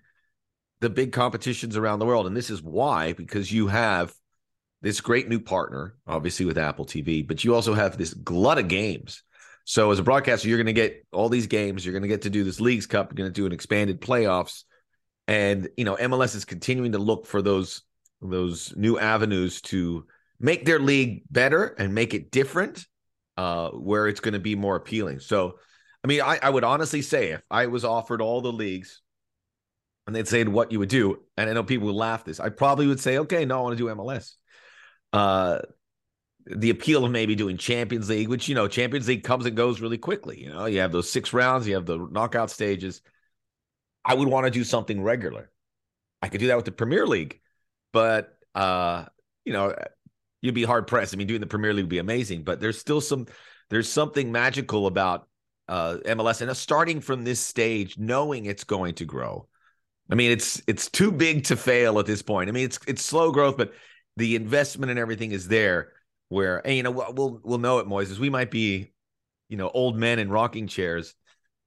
the big competitions around the world. And this is why because you have this great new partner, obviously with Apple TV, but you also have this glut of games. So as a broadcaster, you're going to get all these games. You're going to get to do this Leagues Cup. You're going to do an expanded playoffs, and you know MLS is continuing to look for those those new avenues to make their league better and make it different uh, where it's going to be more appealing. So, I mean, I, I would honestly say if I was offered all the leagues and they'd say what you would do, and I know people would laugh this, I probably would say, okay, no, I want to do MLS. Uh, the appeal of maybe doing Champions League, which you know, Champions League comes and goes really quickly. You know, you have those six rounds, you have the knockout stages. I would want to do something regular. I could do that with the Premier League, but uh, you know, you'd be hard pressed. I mean, doing the Premier League would be amazing, but there's still some there's something magical about uh, MLS and starting from this stage, knowing it's going to grow. I mean, it's it's too big to fail at this point. I mean, it's it's slow growth, but the investment and everything is there. Where and, you know we'll we'll know it, Moises. We might be, you know, old men in rocking chairs,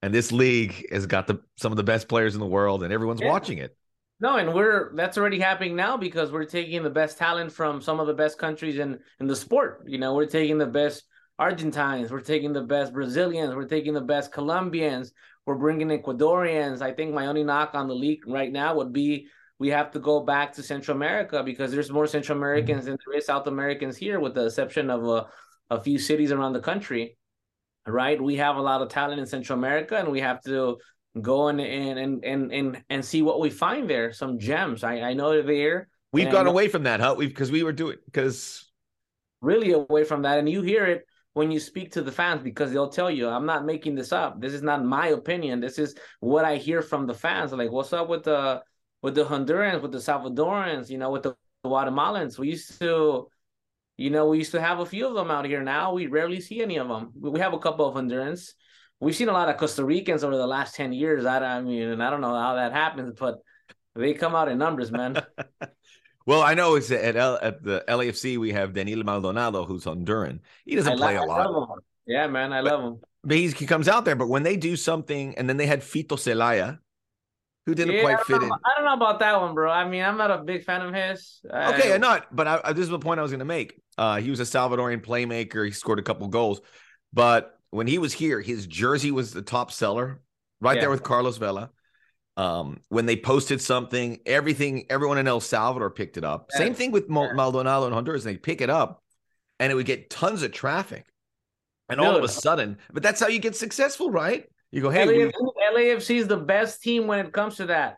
and this league has got the some of the best players in the world, and everyone's yeah. watching it. No, and we're that's already happening now because we're taking the best talent from some of the best countries in in the sport. You know, we're taking the best Argentines, we're taking the best Brazilians, we're taking the best Colombians, we're bringing Ecuadorians. I think my only knock on the league right now would be we have to go back to Central America because there's more Central Americans mm-hmm. than there is South Americans here, with the exception of a, a few cities around the country. Right, we have a lot of talent in Central America, and we have to go and and and and and see what we find there. Some gems. I I know they're there. We've gone away from that, huh? We've because we were doing because really away from that, and you hear it when you speak to the fans because they'll tell you, "I'm not making this up. This is not my opinion. This is what I hear from the fans." Like, what's up with the with the Hondurans, with the Salvadorans, you know, with the Guatemalans? We used to, you know, we used to have a few of them out here. Now we rarely see any of them. We have a couple of Hondurans we've seen a lot of Costa Ricans over the last 10 years. I, I mean, and I don't know how that happens, but they come out in numbers, man. (laughs) well, I know it's at, L, at the LAFC, we have Denil Maldonado, who's Honduran. He doesn't I play love, a lot. Yeah, man, I but, love him. But he comes out there, but when they do something, and then they had Fito Celaya, who didn't yeah, quite fit in. I don't know about that one, bro. I mean, I'm not a big fan of his. Okay, I, am not, but I, this is the point I was going to make. Uh, he was a Salvadorian playmaker. He scored a couple goals, but when he was here, his jersey was the top seller, right yeah. there with Carlos Vela. Um, when they posted something, everything, everyone in El Salvador picked it up. Yeah. Same thing with. Maldonado and Honduras. They pick it up, and it would get tons of traffic. And all of a sudden, but that's how you get successful, right? You go, hey, we... LAFC is the best team when it comes to that,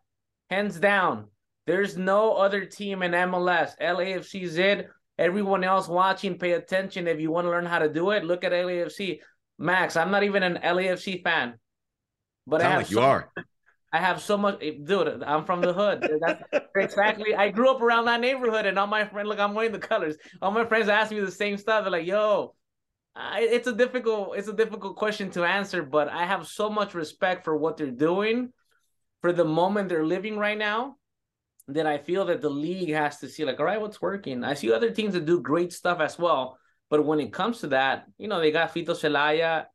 hands down. There's no other team in MLS. LAFC is it. Everyone else watching, pay attention. If you want to learn how to do it, look at LAFC. Max, I'm not even an LAFC fan, but Sound I have like you are. (laughs) I have so much, eh, dude. I'm from the hood. That's (laughs) exactly. I grew up around that neighborhood, and all my friends, look, I'm wearing the colors. All my friends ask me the same stuff. They're like, "Yo, it's a difficult, it's a difficult question to answer." But I have so much respect for what they're doing, for the moment they're living right now, that I feel that the league has to see, like, all right, what's working. I see other teams that do great stuff as well But when it comes to that, you know, they got Fito Celaya.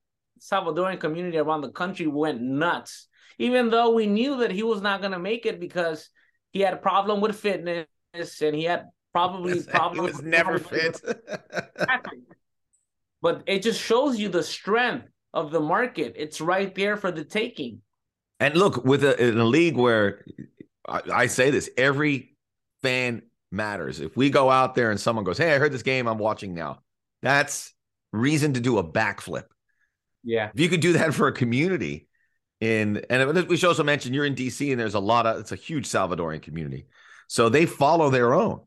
Salvadoran community around the country went nuts, even though we knew that he was not going to make it because he had a problem with fitness and he had probably problems. (laughs) he was never fit. (laughs) but it just shows you the strength of the market. It's right there for the taking. And look, with a, in a league where I, I say this, every fan matters. If we go out there and someone goes, "Hey, I heard this game. I'm watching now," that's reason to do a backflip. Yeah. If you could do that for a community, in and we should also mention you're in DC and there's a lot of it's a huge Salvadorian community, so they follow their own,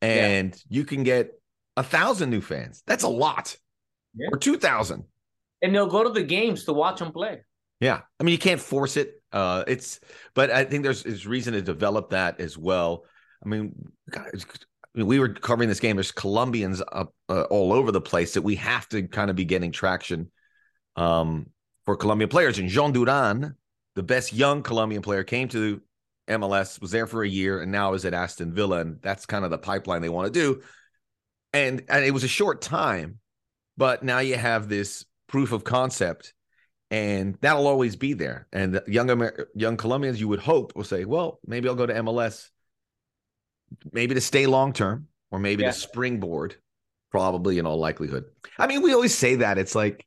and yeah. you can get a thousand new fans. That's a lot, yeah. or two thousand, and they'll go to the games to watch them play. Yeah, I mean you can't force it. Uh, it's but I think there's there's reason to develop that as well. I mean, guys, we were covering this game. There's Colombians up uh, all over the place that we have to kind of be getting traction um, for Colombian players. And Jhon Duran, the best young Colombian player, came to MLS, was there for a year, and now is at Aston Villa. And that's kind of the pipeline they want to do. And, and it was a short time, but now you have this proof of concept, and that'll always be there. And young Amer- young Colombians, you would hope, will say, well, maybe I'll go to MLS, maybe to stay long term, or maybe yeah. to springboard, probably in all likelihood. I mean, we always say that. It's like,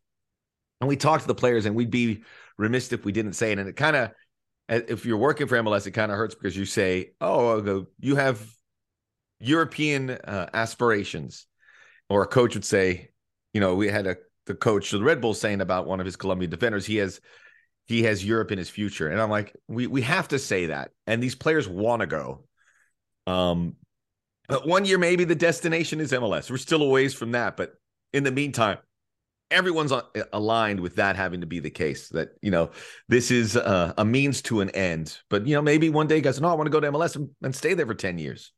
and we talk to the players, and we'd be remiss if we didn't say it. And it kind of, if you're working for MLS, it kind of hurts because you say, "Oh, you have European uh, aspirations," or a coach would say, "You know, we had a the coach the Red Bulls saying about one of his Colombian defenders, he has." He has Europe in his future, and I'm like, we we have to say that, and these players want to go. Um, but one year maybe the destination is MLS. We're still a ways from that, but in the meantime, everyone's aligned with that having to be the case that you know this is a, a means to an end but you know maybe one day guys no i want to go to mls and, and, stay there for 10 years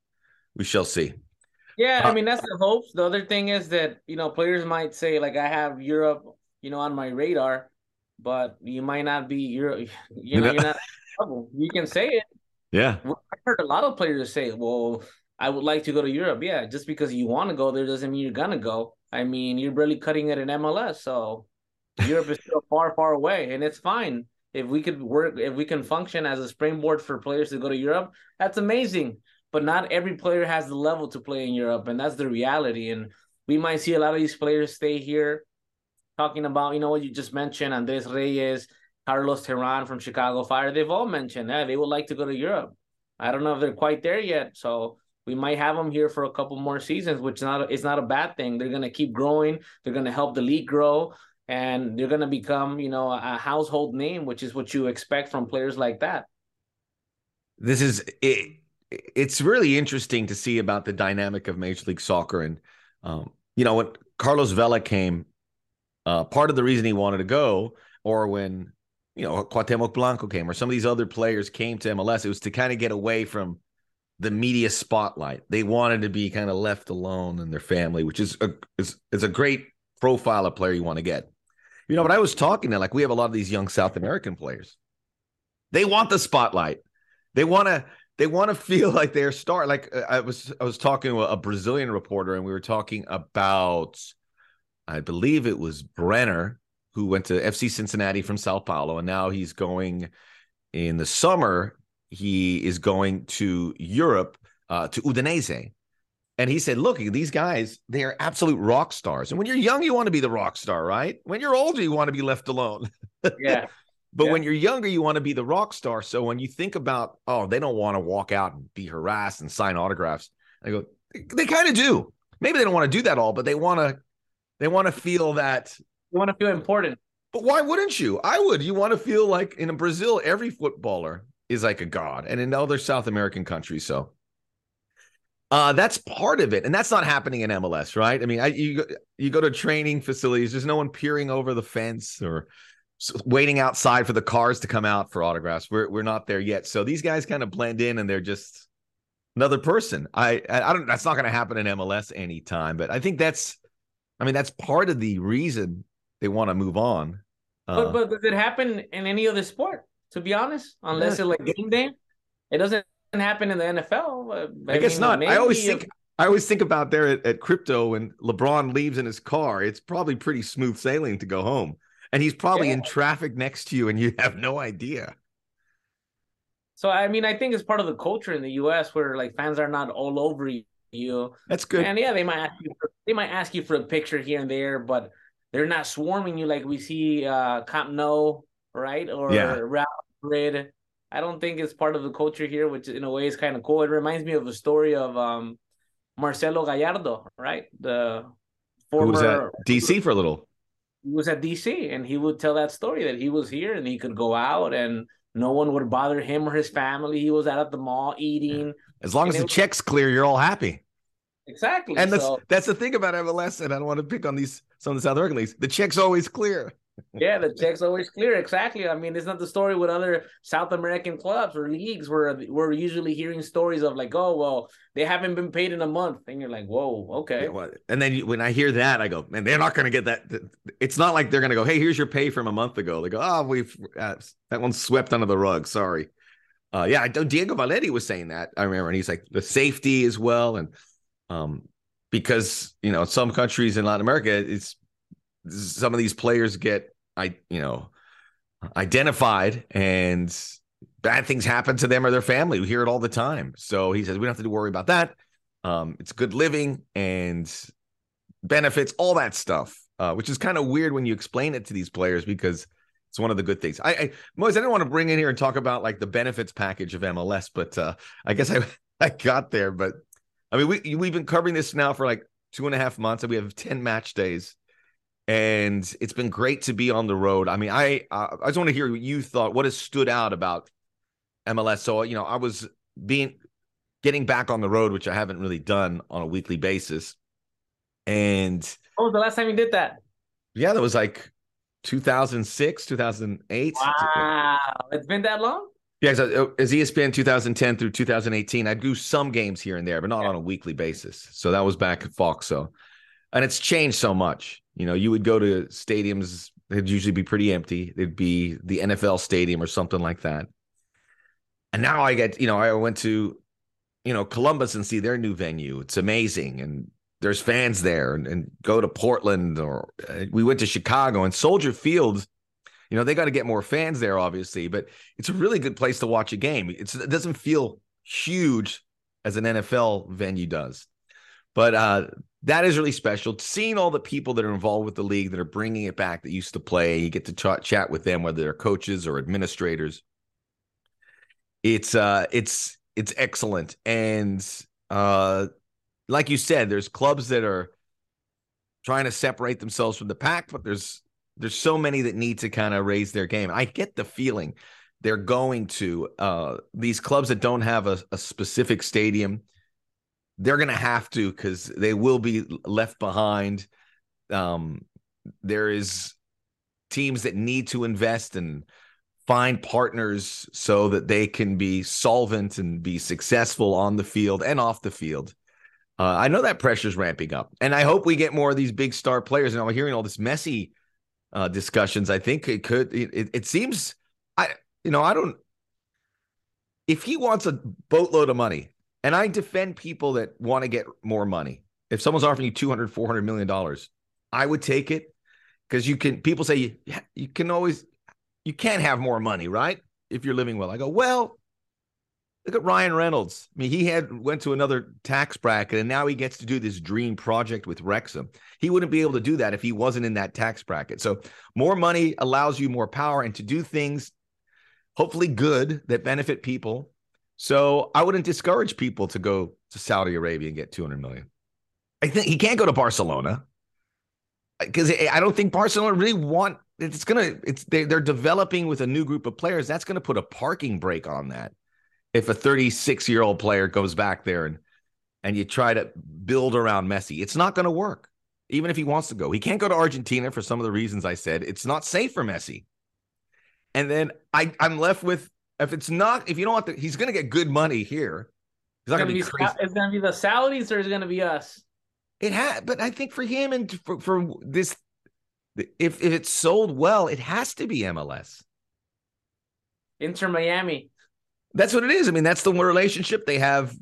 we shall see yeah uh, i mean that's the hopes. The other thing is that you know players might say like i have europe you know on my radar but you might not be europe (laughs) you know you're not you can say it. Yeah. I heard a lot of players say well i would like to go to europe. Yeah just because you want to go there doesn't mean you're gonna go. I mean, you're really cutting it in MLS, so Europe is still far, far away, and it's fine. If we could work, if we can function as a springboard for players to go to Europe, that's amazing. But not every player has the level to play in Europe, and that's the reality. And we might see a lot of these players stay here, talking about, you know, what you just mentioned, Andres Reyes, Carlos Terán from Chicago Fire. They've all mentioned that they would like to go to Europe. I don't know if they're quite there yet, so we might have them here for a couple more seasons, which is not it's not a bad thing. They're gonna keep growing. They're gonna help the league grow, and they're gonna become you know a household name, which is what you expect from players like that. This is it. It's really interesting to see about the dynamic of Major League Soccer, and um, you know when Carlos Vela came, uh, part of the reason he wanted to go, or when you know Cuauhtemoc Blanco came, or some of these other players came to MLS, it was to kind of get away from the media spotlight. They wanted to be kind of left alone in their family, which is a is, is a great profile of player you want to get. You know, but I was talking to like we have a lot of these young South American players. They want the spotlight. They want to they want to feel like they're star. Like uh, I was I was talking to a Brazilian reporter and we were talking about I believe it was Brenner who went to FC Cincinnati from Sao Paulo and now he's going in the summer he is going to Europe uh, to Udinese. And he said, Look, these guys, they are absolute rock stars. And when you're young, you want to be the rock star, right? When you're older, you want to be left alone. Yeah. But yeah. when you're younger, you want to be the rock star. So when you think about, oh, they don't want to walk out and be harassed and sign autographs, I go, they kind of do. Maybe they don't want to do that all, but they want to, they want to feel that. You want to feel important. But why wouldn't you? I would. You want to feel like in Brazil, every footballer is like a god, and in other South American countries, so uh, that's part of it, and that's not happening in MLS, right? I mean, I, you you go to training facilities, there's no one peering over the fence or waiting outside for the cars to come out for autographs. We're we're not there yet, so these guys kind of blend in, and they're just another person. I I don't. That's not going to happen in MLS anytime, but I think that's, I mean, that's part of the reason they want to move on. Uh, but but does it happen in any other sport? to be honest, unless yeah. it's like game day. It doesn't happen in the NFL. I, I guess mean, not. I always think I always think about there at, at crypto when LeBron leaves in his car, it's probably pretty smooth sailing to go home. And he's probably yeah. in traffic next to you and you (laughs) have no idea. So I mean, I think it's part of the culture in the US where like fans are not all over you. That's good. And yeah, they might ask you for, they might ask you for a picture here and there, but they're not swarming you like we see uh Camp Nou, right? Or yeah. Real Madrid. I don't think it's part of the culture here, which in a way is kind of cool. It reminds me of a story of um Marcelo Gallardo, right? The former Who was at DC for a little. He was at DC and he would tell that story that he was here and he could go out and no one would bother him or his family. He was out at the mall eating. As long as the was... check's clear, you're all happy. Exactly. And that's that's the thing about MLS, and I don't want to pick on these some of the South American leagues. The check's always clear yeah, the check's always clear. Exactly. I mean, it's not the story with other South American clubs or leagues where we're usually hearing stories of like, oh, well, they haven't been paid in a month, and you're like, whoa, okay. Yeah, and then you, when I hear that, I go, man, they're not going to get that. It's not like they're going to go, hey, here's your pay from a month ago. They go, oh, we've uh, that one's swept under the rug. Sorry. Uh, yeah, Diego Valeri was saying that. I remember, and he's like the safety as well, and um, because you know some countries in Latin America, it's some of these players get I you know identified and bad things happen to them or their family. We hear it all the time. So he says we don't have to worry about that. Um, it's good living and benefits, all that stuff, uh, which is kind of weird when you explain it to these players because it's one of the good things. I, I Moise, I didn't want to bring in here and talk about like the benefits package of MLS, but uh, I guess I (laughs) I got there. But I mean, we we've been covering this now for like two and a half months, and we have ten match days and it's been great to be on the road. I mean, I uh, I just want to hear what you thought. What has stood out about MLS? So you know, I was being getting back on the road, which I haven't really done on a weekly basis. And oh, the last time you did that? Yeah, that was like 2006, 2008. Wow, it's been that long. Yeah, so as ESPN 2010 through 2018, I'd do some games here and there, but not yeah. on a weekly basis. So that was back at Fox. So, and it's changed so much. You know, you would go to stadiums, they'd usually be pretty empty. They'd be the NFL stadium or something like that. And now I get, you know, I went to, you know, Columbus and see their new venue. It's amazing. And there's fans there and, and go to Portland or uh, we went to Chicago and Soldier Field. You know, they got to get more fans there, obviously, but it's a really good place to watch a game. It's, it doesn't feel huge as an NFL venue does. But uh, that is really special. Seeing all the people that are involved with the league that are bringing it back that used to play, you get to ch- chat with them, whether they're coaches or administrators. It's uh, it's it's excellent, and uh, like you said, there's clubs that are trying to separate themselves from the pack, but there's there's so many that need to kind of raise their game. I get the feeling they're going to uh, these clubs that don't have a, a specific stadium they're going to have to because they will be left behind. Um, there is teams that need to invest and find partners so that they can be solvent and be successful on the field and off the field. Uh, I know that pressure's ramping up, and I hope we get more of these big star players. And I'm hearing all this Messi uh, discussions. I think it could. It, it seems. I you know I don't. If he wants a boatload of money, and I defend people that want to get more money. If someone's offering you 200, 400 million dollars, I would take it because you can, people say you, you can always, you can't have more money, right? If you're living well. I go, well, look at Ryan Reynolds. I mean, he had went to another tax bracket and now he gets to do this dream project with Wrexham. He wouldn't be able to do that if he wasn't in that tax bracket. So more money allows you more power and to do things hopefully good that benefit people so I wouldn't discourage people to go to Saudi Arabia and get 200 million. I think he can't go to Barcelona because I don't think Barcelona really want it's gonna it's they, they're developing with a new group of players. That's gonna put a parking brake on that. If a 36 year old player goes back there and and you try to build around Messi, it's not gonna work. Even if he wants to go, he can't go to Argentina for some of the reasons I said. It's not safe for Messi. And then I I'm left with if it's not, if you don't want the, he's going to get good money here. He's not going to be, crazy. It's going to be the Saudis or it's going to be us? It had, but I think for him and for, for this, if if it's sold well, it has to be MLS. Inter Miami. That's what it is. I mean, that's the relationship they have.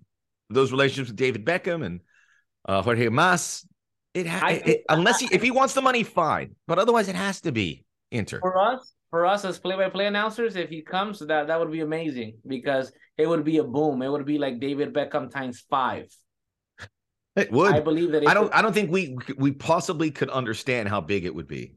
Those relationships with David Beckham and Uh, Jorge Mas, it, ha- it, it unless he, if he wants the money, fine. But otherwise, it has to be Inter. For us, for us as play-by-play announcers, if he comes, that that would be amazing because it would be a boom. It would be like David Beckham times five. It would. I believe that. I don't. I don't think we we possibly could understand how big it would be.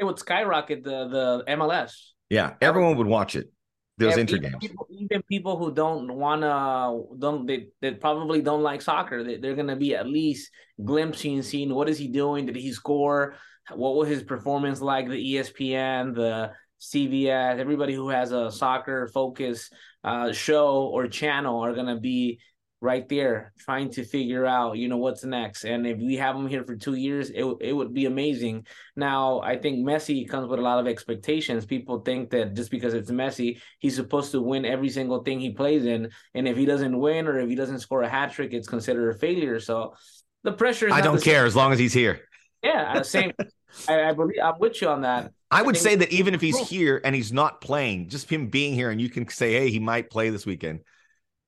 It would skyrocket the the MLS. Yeah, everyone would watch it. Those inter even games. People, even people who don't wanna don't they, they probably don't like soccer. They, they're gonna be at least glimpsing, seeing what is he doing? Did he score? What was his performance like? The ESPN, the CBS, everybody who has a soccer focus uh, show or channel are gonna be right there trying to figure out you know what's next. And if we have him here for two years it, it would be amazing. Now i think messi comes with a lot of expectations. People think that just because it's messi he's supposed to win every single thing he plays in. And if he doesn't win or if he doesn't score a hat trick it's considered a failure. So the pressure is I don't care as long as he's here. yeah same. (laughs) I, I believe i'm with you on that I would say that even if he's here and he's not playing, just him being here and you can say, hey, he might play this weekend,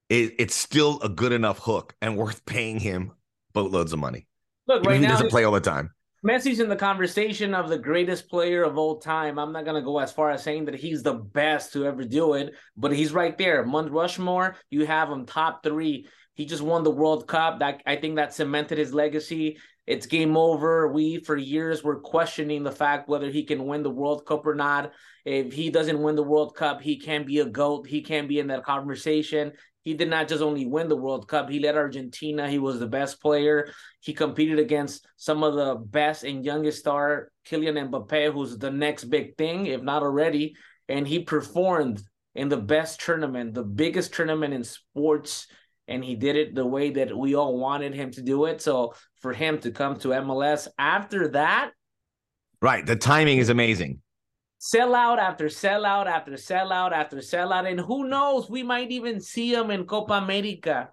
it, it's still a good enough hook and worth paying him boatloads of money. look right if he doesn't play all the time. Messi's in the conversation of the greatest player of all time. I'm not gonna go as far as saying that he's the best to ever do it, but he's right there. Mount Rushmore, you have him top three. He just won the World Cup. That I think that cemented his legacy. It's game over. We for years were questioning the fact whether he can win the World Cup or not. If he doesn't win the World Cup, he can't be a GOAT. He can't be in that conversation. He did not just only win the World Cup, he led Argentina. He was the best player. He competed against some of the best and youngest star, Kylian Mbappe, who's the next big thing, if not already. And he performed in the best tournament, the biggest tournament in sports. And he did it the way that we all wanted him to do it. So for him to come to MLS after that, Right. The timing is amazing. sellout after sellout after sellout after sellout. And who knows, we might even see him in Copa America.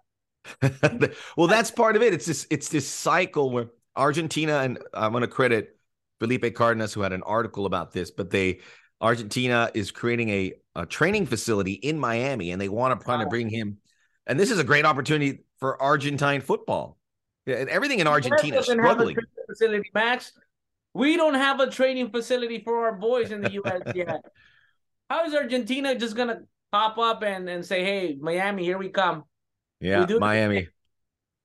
(laughs) well, that's part of it. It's this it's this cycle where Argentina and I want to credit Felipe Cardenas who had an article about this, but they Argentina is creating a, a training facility in Miami and they want to try to bring him. And this is a great opportunity for Argentine football. Yeah, and everything in Argentina is US doesn't have a struggling. facility, Max. We don't have a training facility for our boys in the U.S. (laughs) yet. How is Argentina just gonna pop up and, and say, "Hey, Miami, here we come"? Yeah, We Miami.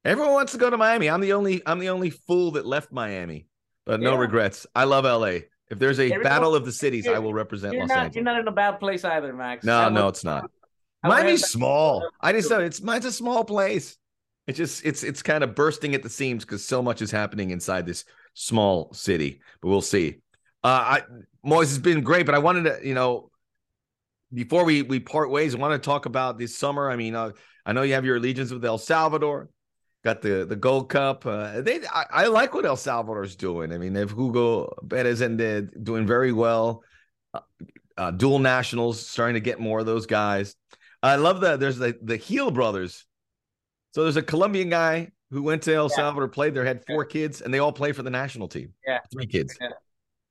Everyone wants to go to Miami. I'm the only I'm the only fool that left Miami, but no Yeah. regrets. I love LA. If there's a Everyone- battle of the cities, I will represent Los not, Angeles. you're not in a bad place either, Max. No, no, it's not. Miami's small. I just said it's mine's a small place. It's just it's it's kind of bursting at the seams because so much is happening inside this small city. But we'll see. Uh I Moise has been great, but I wanted to, you know, before we we part ways, I want to talk about this summer. I mean, uh, I know you have your allegiance with El Salvador. Got the the Gold Cup. Uh, they I, I like what El Salvador's doing. I mean, they have Hugo Perez and they're doing very well. Uh, uh, dual nationals starting to get more of those guys. I love that. There's the the Heel brothers. So there's a Colombian guy who went to El Yeah. Salvador, played there, had four kids, and they all play for the national team. Yeah. three kids.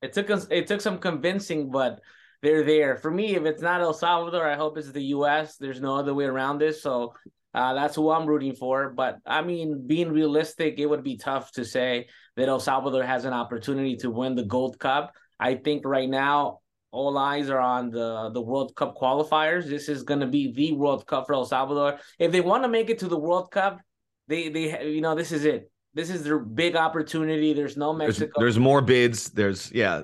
It took us. It took some convincing, but they're there. For me, if it's not El Salvador, I hope it's the U.S. There's no other way around this. So uh, that's who I'm rooting for. But I mean, being realistic, it would be tough to say that El Salvador has an opportunity to win the Gold Cup. I think right now all eyes are on the the World Cup qualifiers. This is going to be the World Cup for El Salvador. If they want to make it to the World Cup, they they you know this is it. This is their big opportunity. There's no There's, Mexico. there's more bids. There's yeah.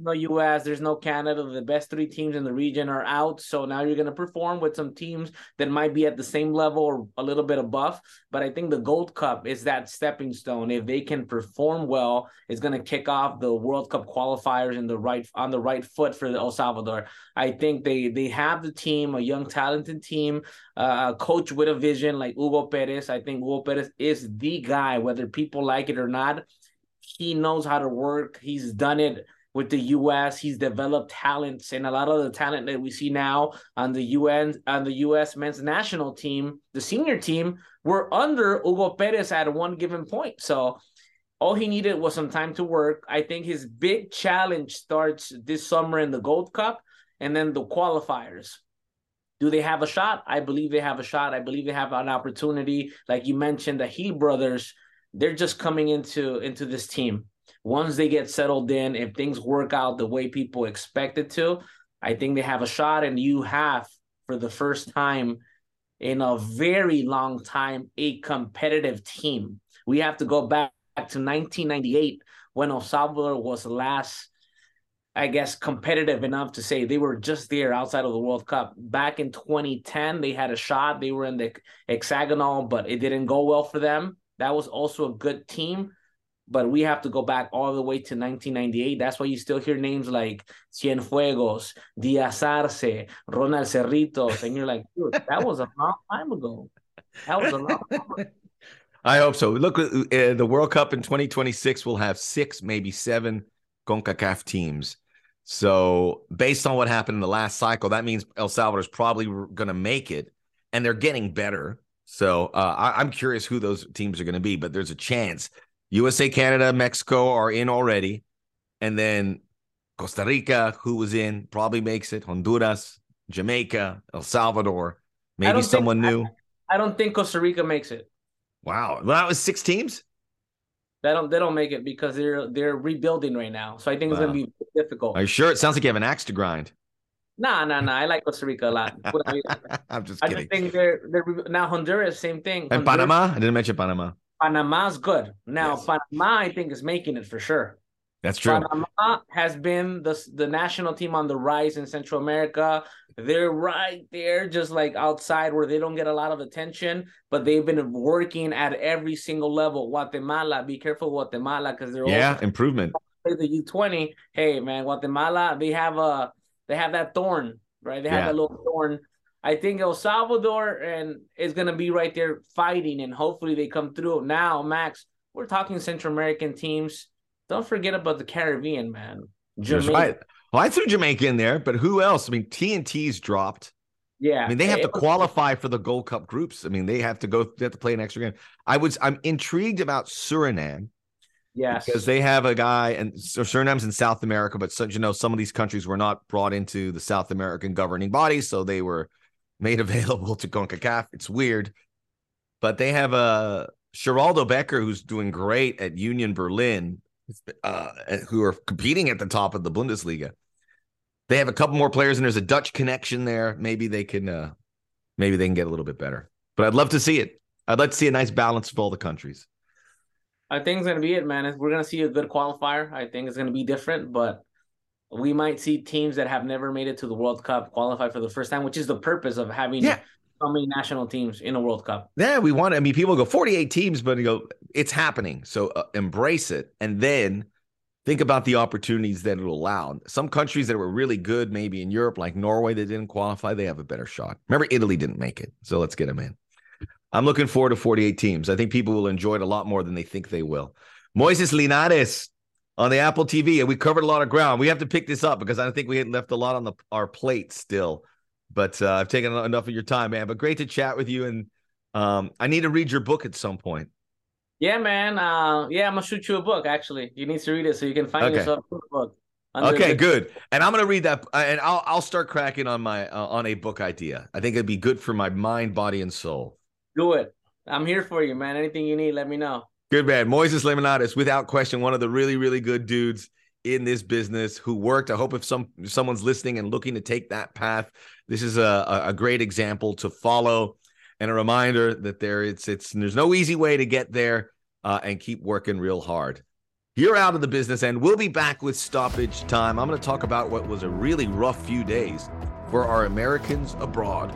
No US, there's no Canada. The best three teams in the region are out. So now you're going to perform with some teams that might be at the same level or a little bit above. But I think the Gold Cup is that stepping stone. If they can perform well, it's going to kick off the World Cup qualifiers in the right on the right foot for El Salvador. I think they they have the team, a young talented team, uh, a coach with a vision like Hugo Perez. I think Hugo Perez is the guy, whether people like it or not. He knows how to work. He's done it with the US. He's developed talents, and a lot of the talent that we see now on the UN on the US men's national team, the senior team, were under Hugo Perez at one given point. So all he needed was some time to work. I think his big challenge starts this summer in the Gold Cup and then the qualifiers. Do they have a shot? I believe they have a shot. I believe they have an opportunity. Like you mentioned, the Heel brothers they're just coming into into this team. Once they get settled in, if things work out the way people expect it to, I think they have a shot. And you have, for the first time in a very long time, a competitive team. We have to go back to 1998 when El Salvador was last I guess, competitive enough to say they were just there outside of the World Cup. Back in 2010, they had a shot. They were in the hexagonal, but it didn't go well for them. That was also a good team, but we have to go back all the way to 1998. That's why you still hear names like Cienfuegos, Diaz Arce, Ronald Cerritos, and you're like, dude, that was a long time ago. That was a long time ago. (laughs) I hope so. Look, uh, the World Cup in 2026 will have six, maybe seven CONCACAF teams. So, based on what happened in the last cycle, that means El Salvador is probably going to make it, and they're getting better. So, uh, I, am curious who those teams are going to be, but there's a chance. USA, Canada, Mexico are in already, and then Costa Rica, who was in, probably makes it. Honduras, Jamaica, El Salvador, maybe someone think, new. I, I don't think Costa Rica makes it. Wow, well, that was six teams. They don't they don't make it because they're they're rebuilding right now. So I think it's wow. gonna be difficult. Are you sure? It sounds like you have an axe to grind. Nah, nah, nah. I like Costa Rica a lot. (laughs) I'm just kidding. I just think they're they're now Honduras, same thing. And Honduras, Panama? I didn't mention Panama. Panama's good. Now yes. Panama, I think, is making it for sure. That's true. Panama has been the the national team on the rise in Central America. They're right there, just like outside where they don't get a lot of attention, but they've been working at every single level. Guatemala, be careful, Guatemala, because they're yeah improvement. The U twenty, hey man, Guatemala, they have a they have that thorn, right? They have yeah. that little thorn. I think El Salvador and is gonna be right there fighting, and hopefully they come through. Now, Max, we're talking Central American teams don't forget about the Caribbean, man. Jamaica. Right. Well, I threw Jamaica in there, but who else? I mean, TNT's dropped. Yeah. I mean, they have to qualify for the Gold Cup groups. I mean, they have to go, they have to play an extra game. I was, I'm intrigued about Suriname. Yes. Because they have a guy, and so Suriname's in South America, but so, you know, some of these countries were not brought into the South American governing bodies, so they were made (laughs) available to CONCACAF. It's weird. But they have a Sheraldo Becker who's doing great at Union Berlin uh, who are competing at the top of the Bundesliga. They have a couple more players, and there's a Dutch connection there. Maybe they can, uh, maybe they can get a little bit better. But I'd love to see it. I'd like to see a nice balance of all the countries. I think it's gonna be it, man. We're gonna see a good qualifier. I think it's gonna be different, but we might see teams that have never made it to the World Cup qualify for the first time, which is the purpose of having yeah so many national teams in a World Cup. Yeah, we want. I mean, people go 48 teams, but you go, it's happening. So uh, embrace it, and then think about the opportunities that it'll allow. Some countries that were really good, maybe in Europe, like Norway, that didn't qualify, they have a better shot. Remember, Italy didn't make it, so let's get them in. I'm looking forward to 48 teams. I think people will enjoy it a lot more than they think they will. Moises Linares on the Apple TV, and we covered a lot of ground. We have to pick this up because I think we had left a lot on the our plate still. But uh, I've taken enough of your time, man. But great to chat with you. And um, I need to read your book at some point. Yeah, man. Uh, yeah, I'm gonna shoot you a book. Actually, you need to read it so you can find okay. yourself a book. Okay, the- good. And I'm gonna read that, uh, and I'll I'll start cracking on my uh, on a book idea. I think it'd be good for my mind, body, and soul. Do it. I'm here for you, man. Anything you need, let me know. Good man. Moises Linares, without question, one of the really, really good dudes in this business who worked. I hope if some if someone's listening and looking to take that path, this is a, a great example to follow and a reminder that there it's it's there's no easy way to get there uh, and keep working real hard. You're out of the business, and we'll be back with stoppage time. I'm going to talk about what was a really rough few days for our Americans abroad.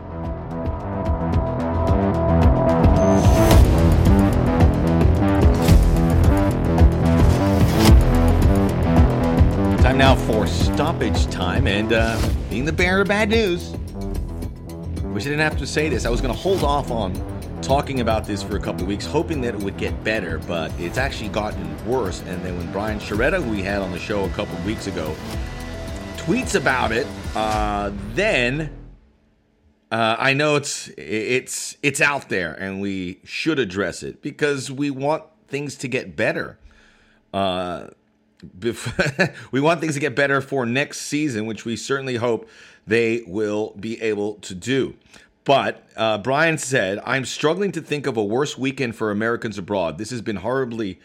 Time now for stoppage time, and uh, being the bearer of bad news, wish I didn't have to say this. I was going to hold off on talking about this for a couple weeks, hoping that it would get better, but it's actually gotten worse. And then when Brian Sciaretta, who we had on the show a couple weeks ago, tweets about it, uh, then uh, I know it's it's it's out there, and we should address it because we want things to get better. Uh, (laughs) we want things to get better for next season, which we certainly hope they will be able to do. But uh, Brian said, "I'm struggling to think of a worse weekend for Americans abroad. This has been horribly."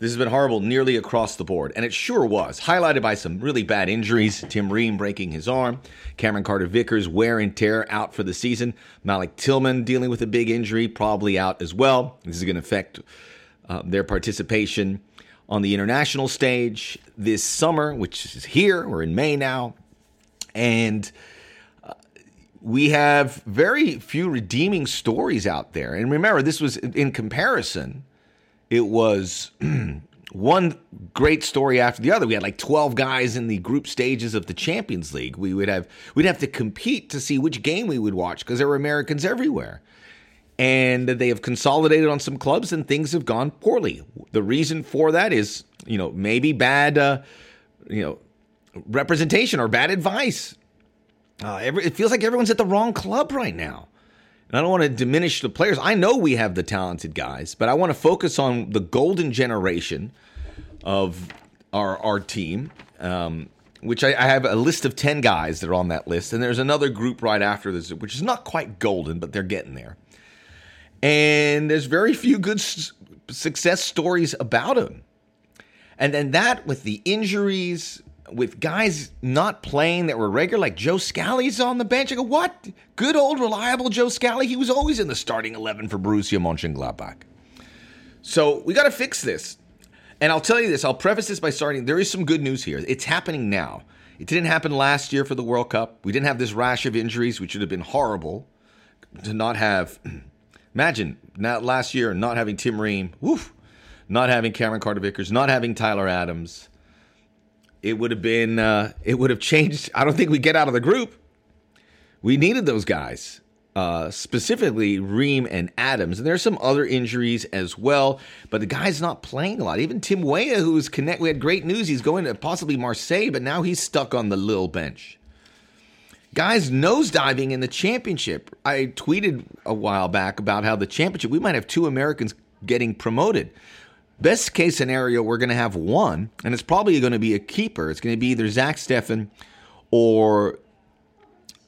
This has been horrible nearly across the board, and it sure was. Highlighted by some really bad injuries Tim Ream breaking his arm, Cameron Carter Vickers wear and tear out for the season, Malik Tillman dealing with a big injury, probably out as well. This is going to affect uh, their participation on the international stage this summer, which is here. We're in May now. And uh, we have very few redeeming stories out there. And remember, this was in comparison it was (clears throat) one great story after the other. We had like 12 guys in the group stages of the Champions League. We would have we'd have to compete to see which game we would watch because there were Americans everywhere. And they have consolidated on some clubs and things have gone poorly. The reason for that is, you know, maybe bad uh, you know, representation or bad advice. Uh, every, it feels like everyone's at the wrong club right now. And I don't want to diminish the players. I know we have the talented guys, but I want to focus on the golden generation of our our team. Um, which I, I, have a list of 10 guys that are on that list. And there's another group right after this, which is not quite golden, but they're getting there. And there's very few good s- success stories about him. And then that with the injuries, with guys not playing that were regular, like Joe Scally's on the bench. I go, what? Good old reliable Joe Scally. He was always in the starting 11 for Borussia Mönchengladbach. So we got to fix this. And I'll tell you this, I'll preface this by starting there is some good news here. It's happening now. It didn't happen last year for the World Cup. We didn't have this rash of injuries, which would have been horrible to not have. Imagine not last year not having Tim Ream, woof, not having Cameron Carter Vickers, not having Tyler Adams it would have been uh, it would have changed. I don't think we get out of the group. We needed those guys, uh, specifically Ream and Adams, and there's some other injuries as well. But the guy's not playing a lot. Even Tim Weah, who was connect, we had great news. He's going to possibly Marseille, but now he's stuck on the little bench. Guys nosediving in the championship. I tweeted a while back about how the championship we might have two Americans getting promoted. Best case scenario, we're going to have one, and it's probably going to be a keeper. It's going to be either Zach Steffen or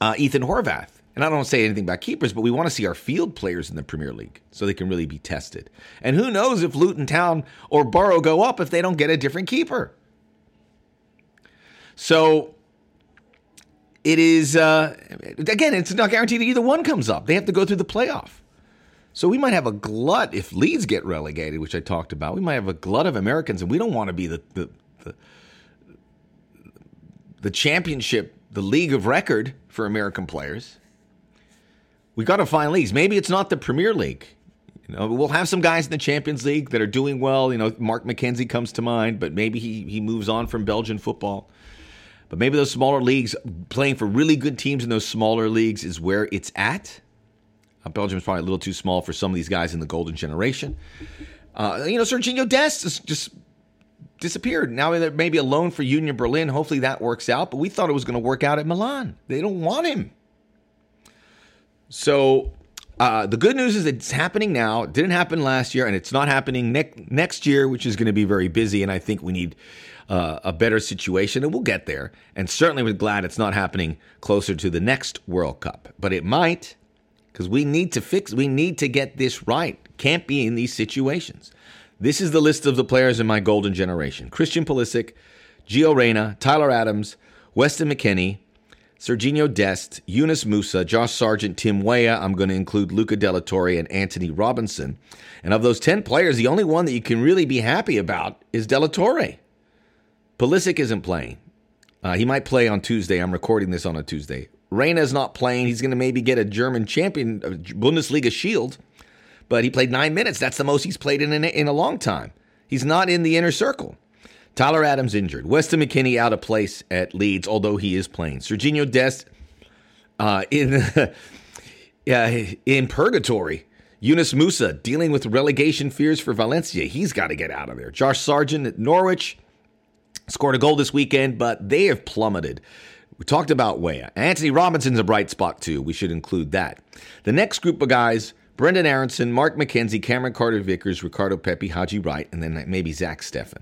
uh, Ethan Horvath. And I don't say anything about keepers, but we want to see our field players in the Premier League so they can really be tested. And who knows if Luton Town or Boro go up if they don't get a different keeper. So it is, uh, again, it's not guaranteed that either one comes up. They have to go through the playoff. So we might have a glut if Leeds get relegated, which I talked about. We might have a glut of Americans, and we don't want to be the the the, the championship, the league of record for American players. We got to find leagues. Maybe it's not the Premier League. You know, we'll have some guys in the Champions League that are doing well. You know, Mark McKenzie comes to mind, but maybe he he moves on from Belgian football. But maybe those smaller leagues, playing for really good teams in those smaller leagues, is where it's at. Uh, Belgium's probably a little too small for some of these guys in the golden generation. Uh, you know, Serginho Dest just, just disappeared. Now there may be a loan for Union Berlin. Hopefully that works out. But we thought it was going to work out at Milan. They don't want him. So uh, the good news is it's happening now. It didn't happen last year, and it's not happening ne- next year, which is going to be very busy. And I think we need uh, a better situation, and we'll get there. And certainly, we're glad it's not happening closer to the next World Cup, but it might because we need to fix, we need to get this right. Can't be in these situations. This is the list of the players in my golden generation Christian Pulisic, Gio Reyna, Tyler Adams, Weston McKennie, Serginho Dest, Yunus Musah, Josh Sargent, Tim Weah. I'm going to include Luca de la Torre and Anthony Robinson. And of those 10 players, the only one that you can really be happy about is de la Torre. Pulisic isn't playing. Uh, he might play on Tuesday. I'm recording this on a Tuesday. Reyna's not playing. He's going to maybe get a German champion uh, Bundesliga shield, but he played nine minutes. That's the most he's played in a, in a long time. He's not in the inner circle. Tyler Adams injured. Weston McKennie out of place at Leeds, although he is playing. Serginho Dest uh, in (laughs) uh, in purgatory. Yunus Musah dealing with relegation fears for Valencia. He's got to get out of there. Josh Sargent at Norwich scored a goal this weekend, but they have plummeted. We talked about Weah. Anthony Robinson's a bright spot too. We should include that. The next group of guys Brendan Aaronson, Mark McKenzie, Cameron Carter Vickers, Ricardo Pepi, Haji Wright, and then maybe Zach Steffen.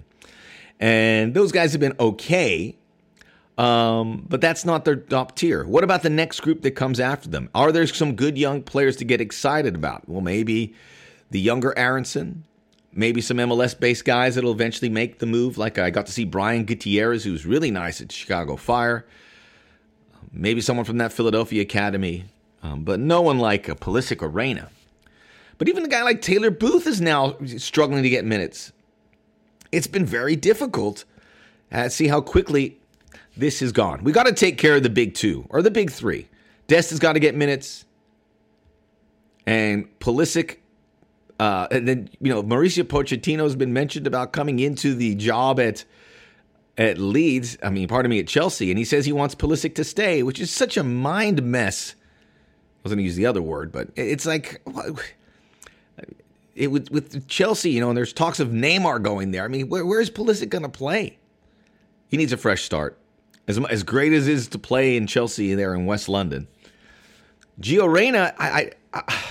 And those guys have been okay. Um, but that's not their top tier. What about the next group that comes after them? Are there some good young players to get excited about? Well, maybe the younger Aaronson, maybe some MLS based guys that'll eventually make the move. Like I got to see Brian Gutierrez, who's really nice at Chicago Fire. Maybe someone from that Philadelphia Academy, um, but no one like a Pulisic or Reyna. But even a guy like Taylor Booth is now struggling to get minutes. It's been very difficult. Uh, see how quickly this is gone. We got to take care of the big two or the big three. Dest has got to get minutes, and Pulisic. Uh, and then you know Mauricio Pochettino has been mentioned about coming into the job at at Leeds. I mean, pardon me, at Chelsea, and he says he wants Pulisic to stay, which is such a mind mess. I was going to use the other word, but it's like (sighs) it with with Chelsea, you know, and there's talks of Neymar going there. I mean, where, where is Pulisic going to play? He needs a fresh start. As, as great as it is to play in Chelsea there in West London, Gio Reyna, I, I, I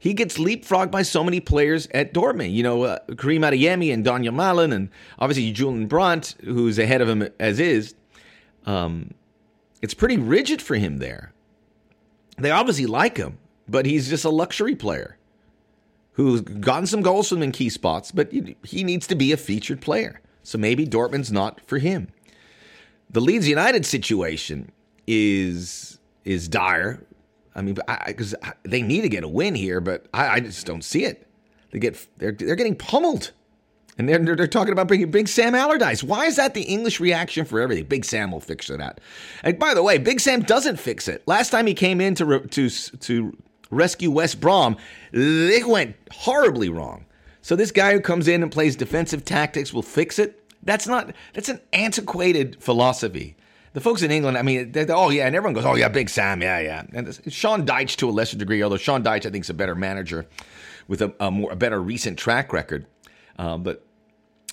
he gets leapfrogged by so many players at Dortmund. You know, uh, Karim Adeyemi and Daniel Malen, and obviously Julian Brandt, who's ahead of him as is. Um, it's pretty rigid for him there. They obviously like him, but he's just a luxury player who's gotten some goals from in key spots, but he needs to be a featured player. So maybe Dortmund's not for him. The Leeds United situation is is dire. I mean, because they need to get a win here, but I, I, just don't see it. They get they're they're getting pummeled, and they're they're talking about bringing Big Sam Allardyce. Why is that the English reaction for everything? Big Sam will fix that. And by the way, Big Sam doesn't fix it. Last time he came in to to to rescue West Brom, it went horribly wrong. So this guy who comes in and plays defensive tactics will fix it. That's not. That's an antiquated philosophy. The folks in England, I mean, oh yeah, and everyone goes, oh yeah, Big Sam, yeah, yeah. And Sean Dyche to a lesser degree, although Sean Dyche I think is a better manager with a, a more a better recent track record. Um, but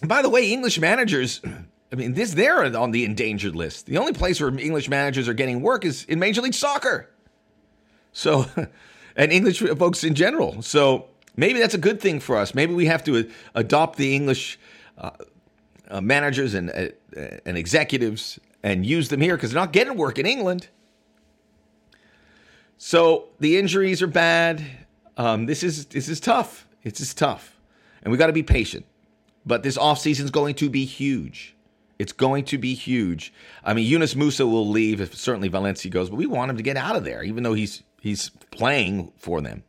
by the way, English managers, (clears throat) I mean, this they're on the endangered list. The only place where English managers are getting work is in Major League Soccer. So, (laughs) and English folks in general. So maybe that's a good thing for us. Maybe we have to adopt the English. Uh, uh, managers and uh, and executives and use them here because they're not getting work in England. So the injuries are bad. Um, this is this is tough. It's just tough, and we got to be patient. But this offseason is going to be huge. It's going to be huge. I mean, Yunus Musah will leave if certainly Valencia goes, but we want him to get out of there, even though he's he's playing for them.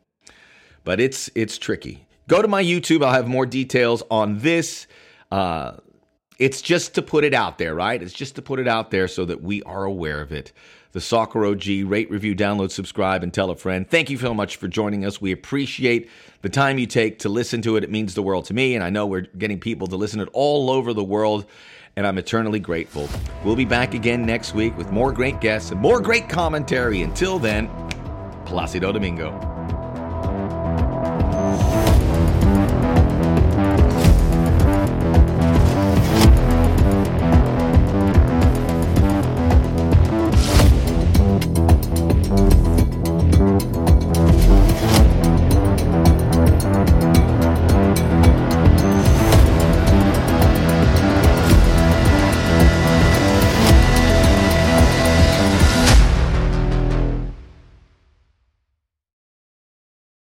But it's it's tricky. Go to my YouTube. I'll have more details on this. Uh, it's just to put it out there, right? It's just to put it out there so that we are aware of it. The Soccer OG, rate, review, download, subscribe, and tell a friend. Thank you so much for joining us. We appreciate the time you take to listen to it. It means the world to me, and I know we're getting people to listen to it all over the world, and I'm eternally grateful. We'll be back again next week with more great guests and more great commentary. Until then, Placido Domingo.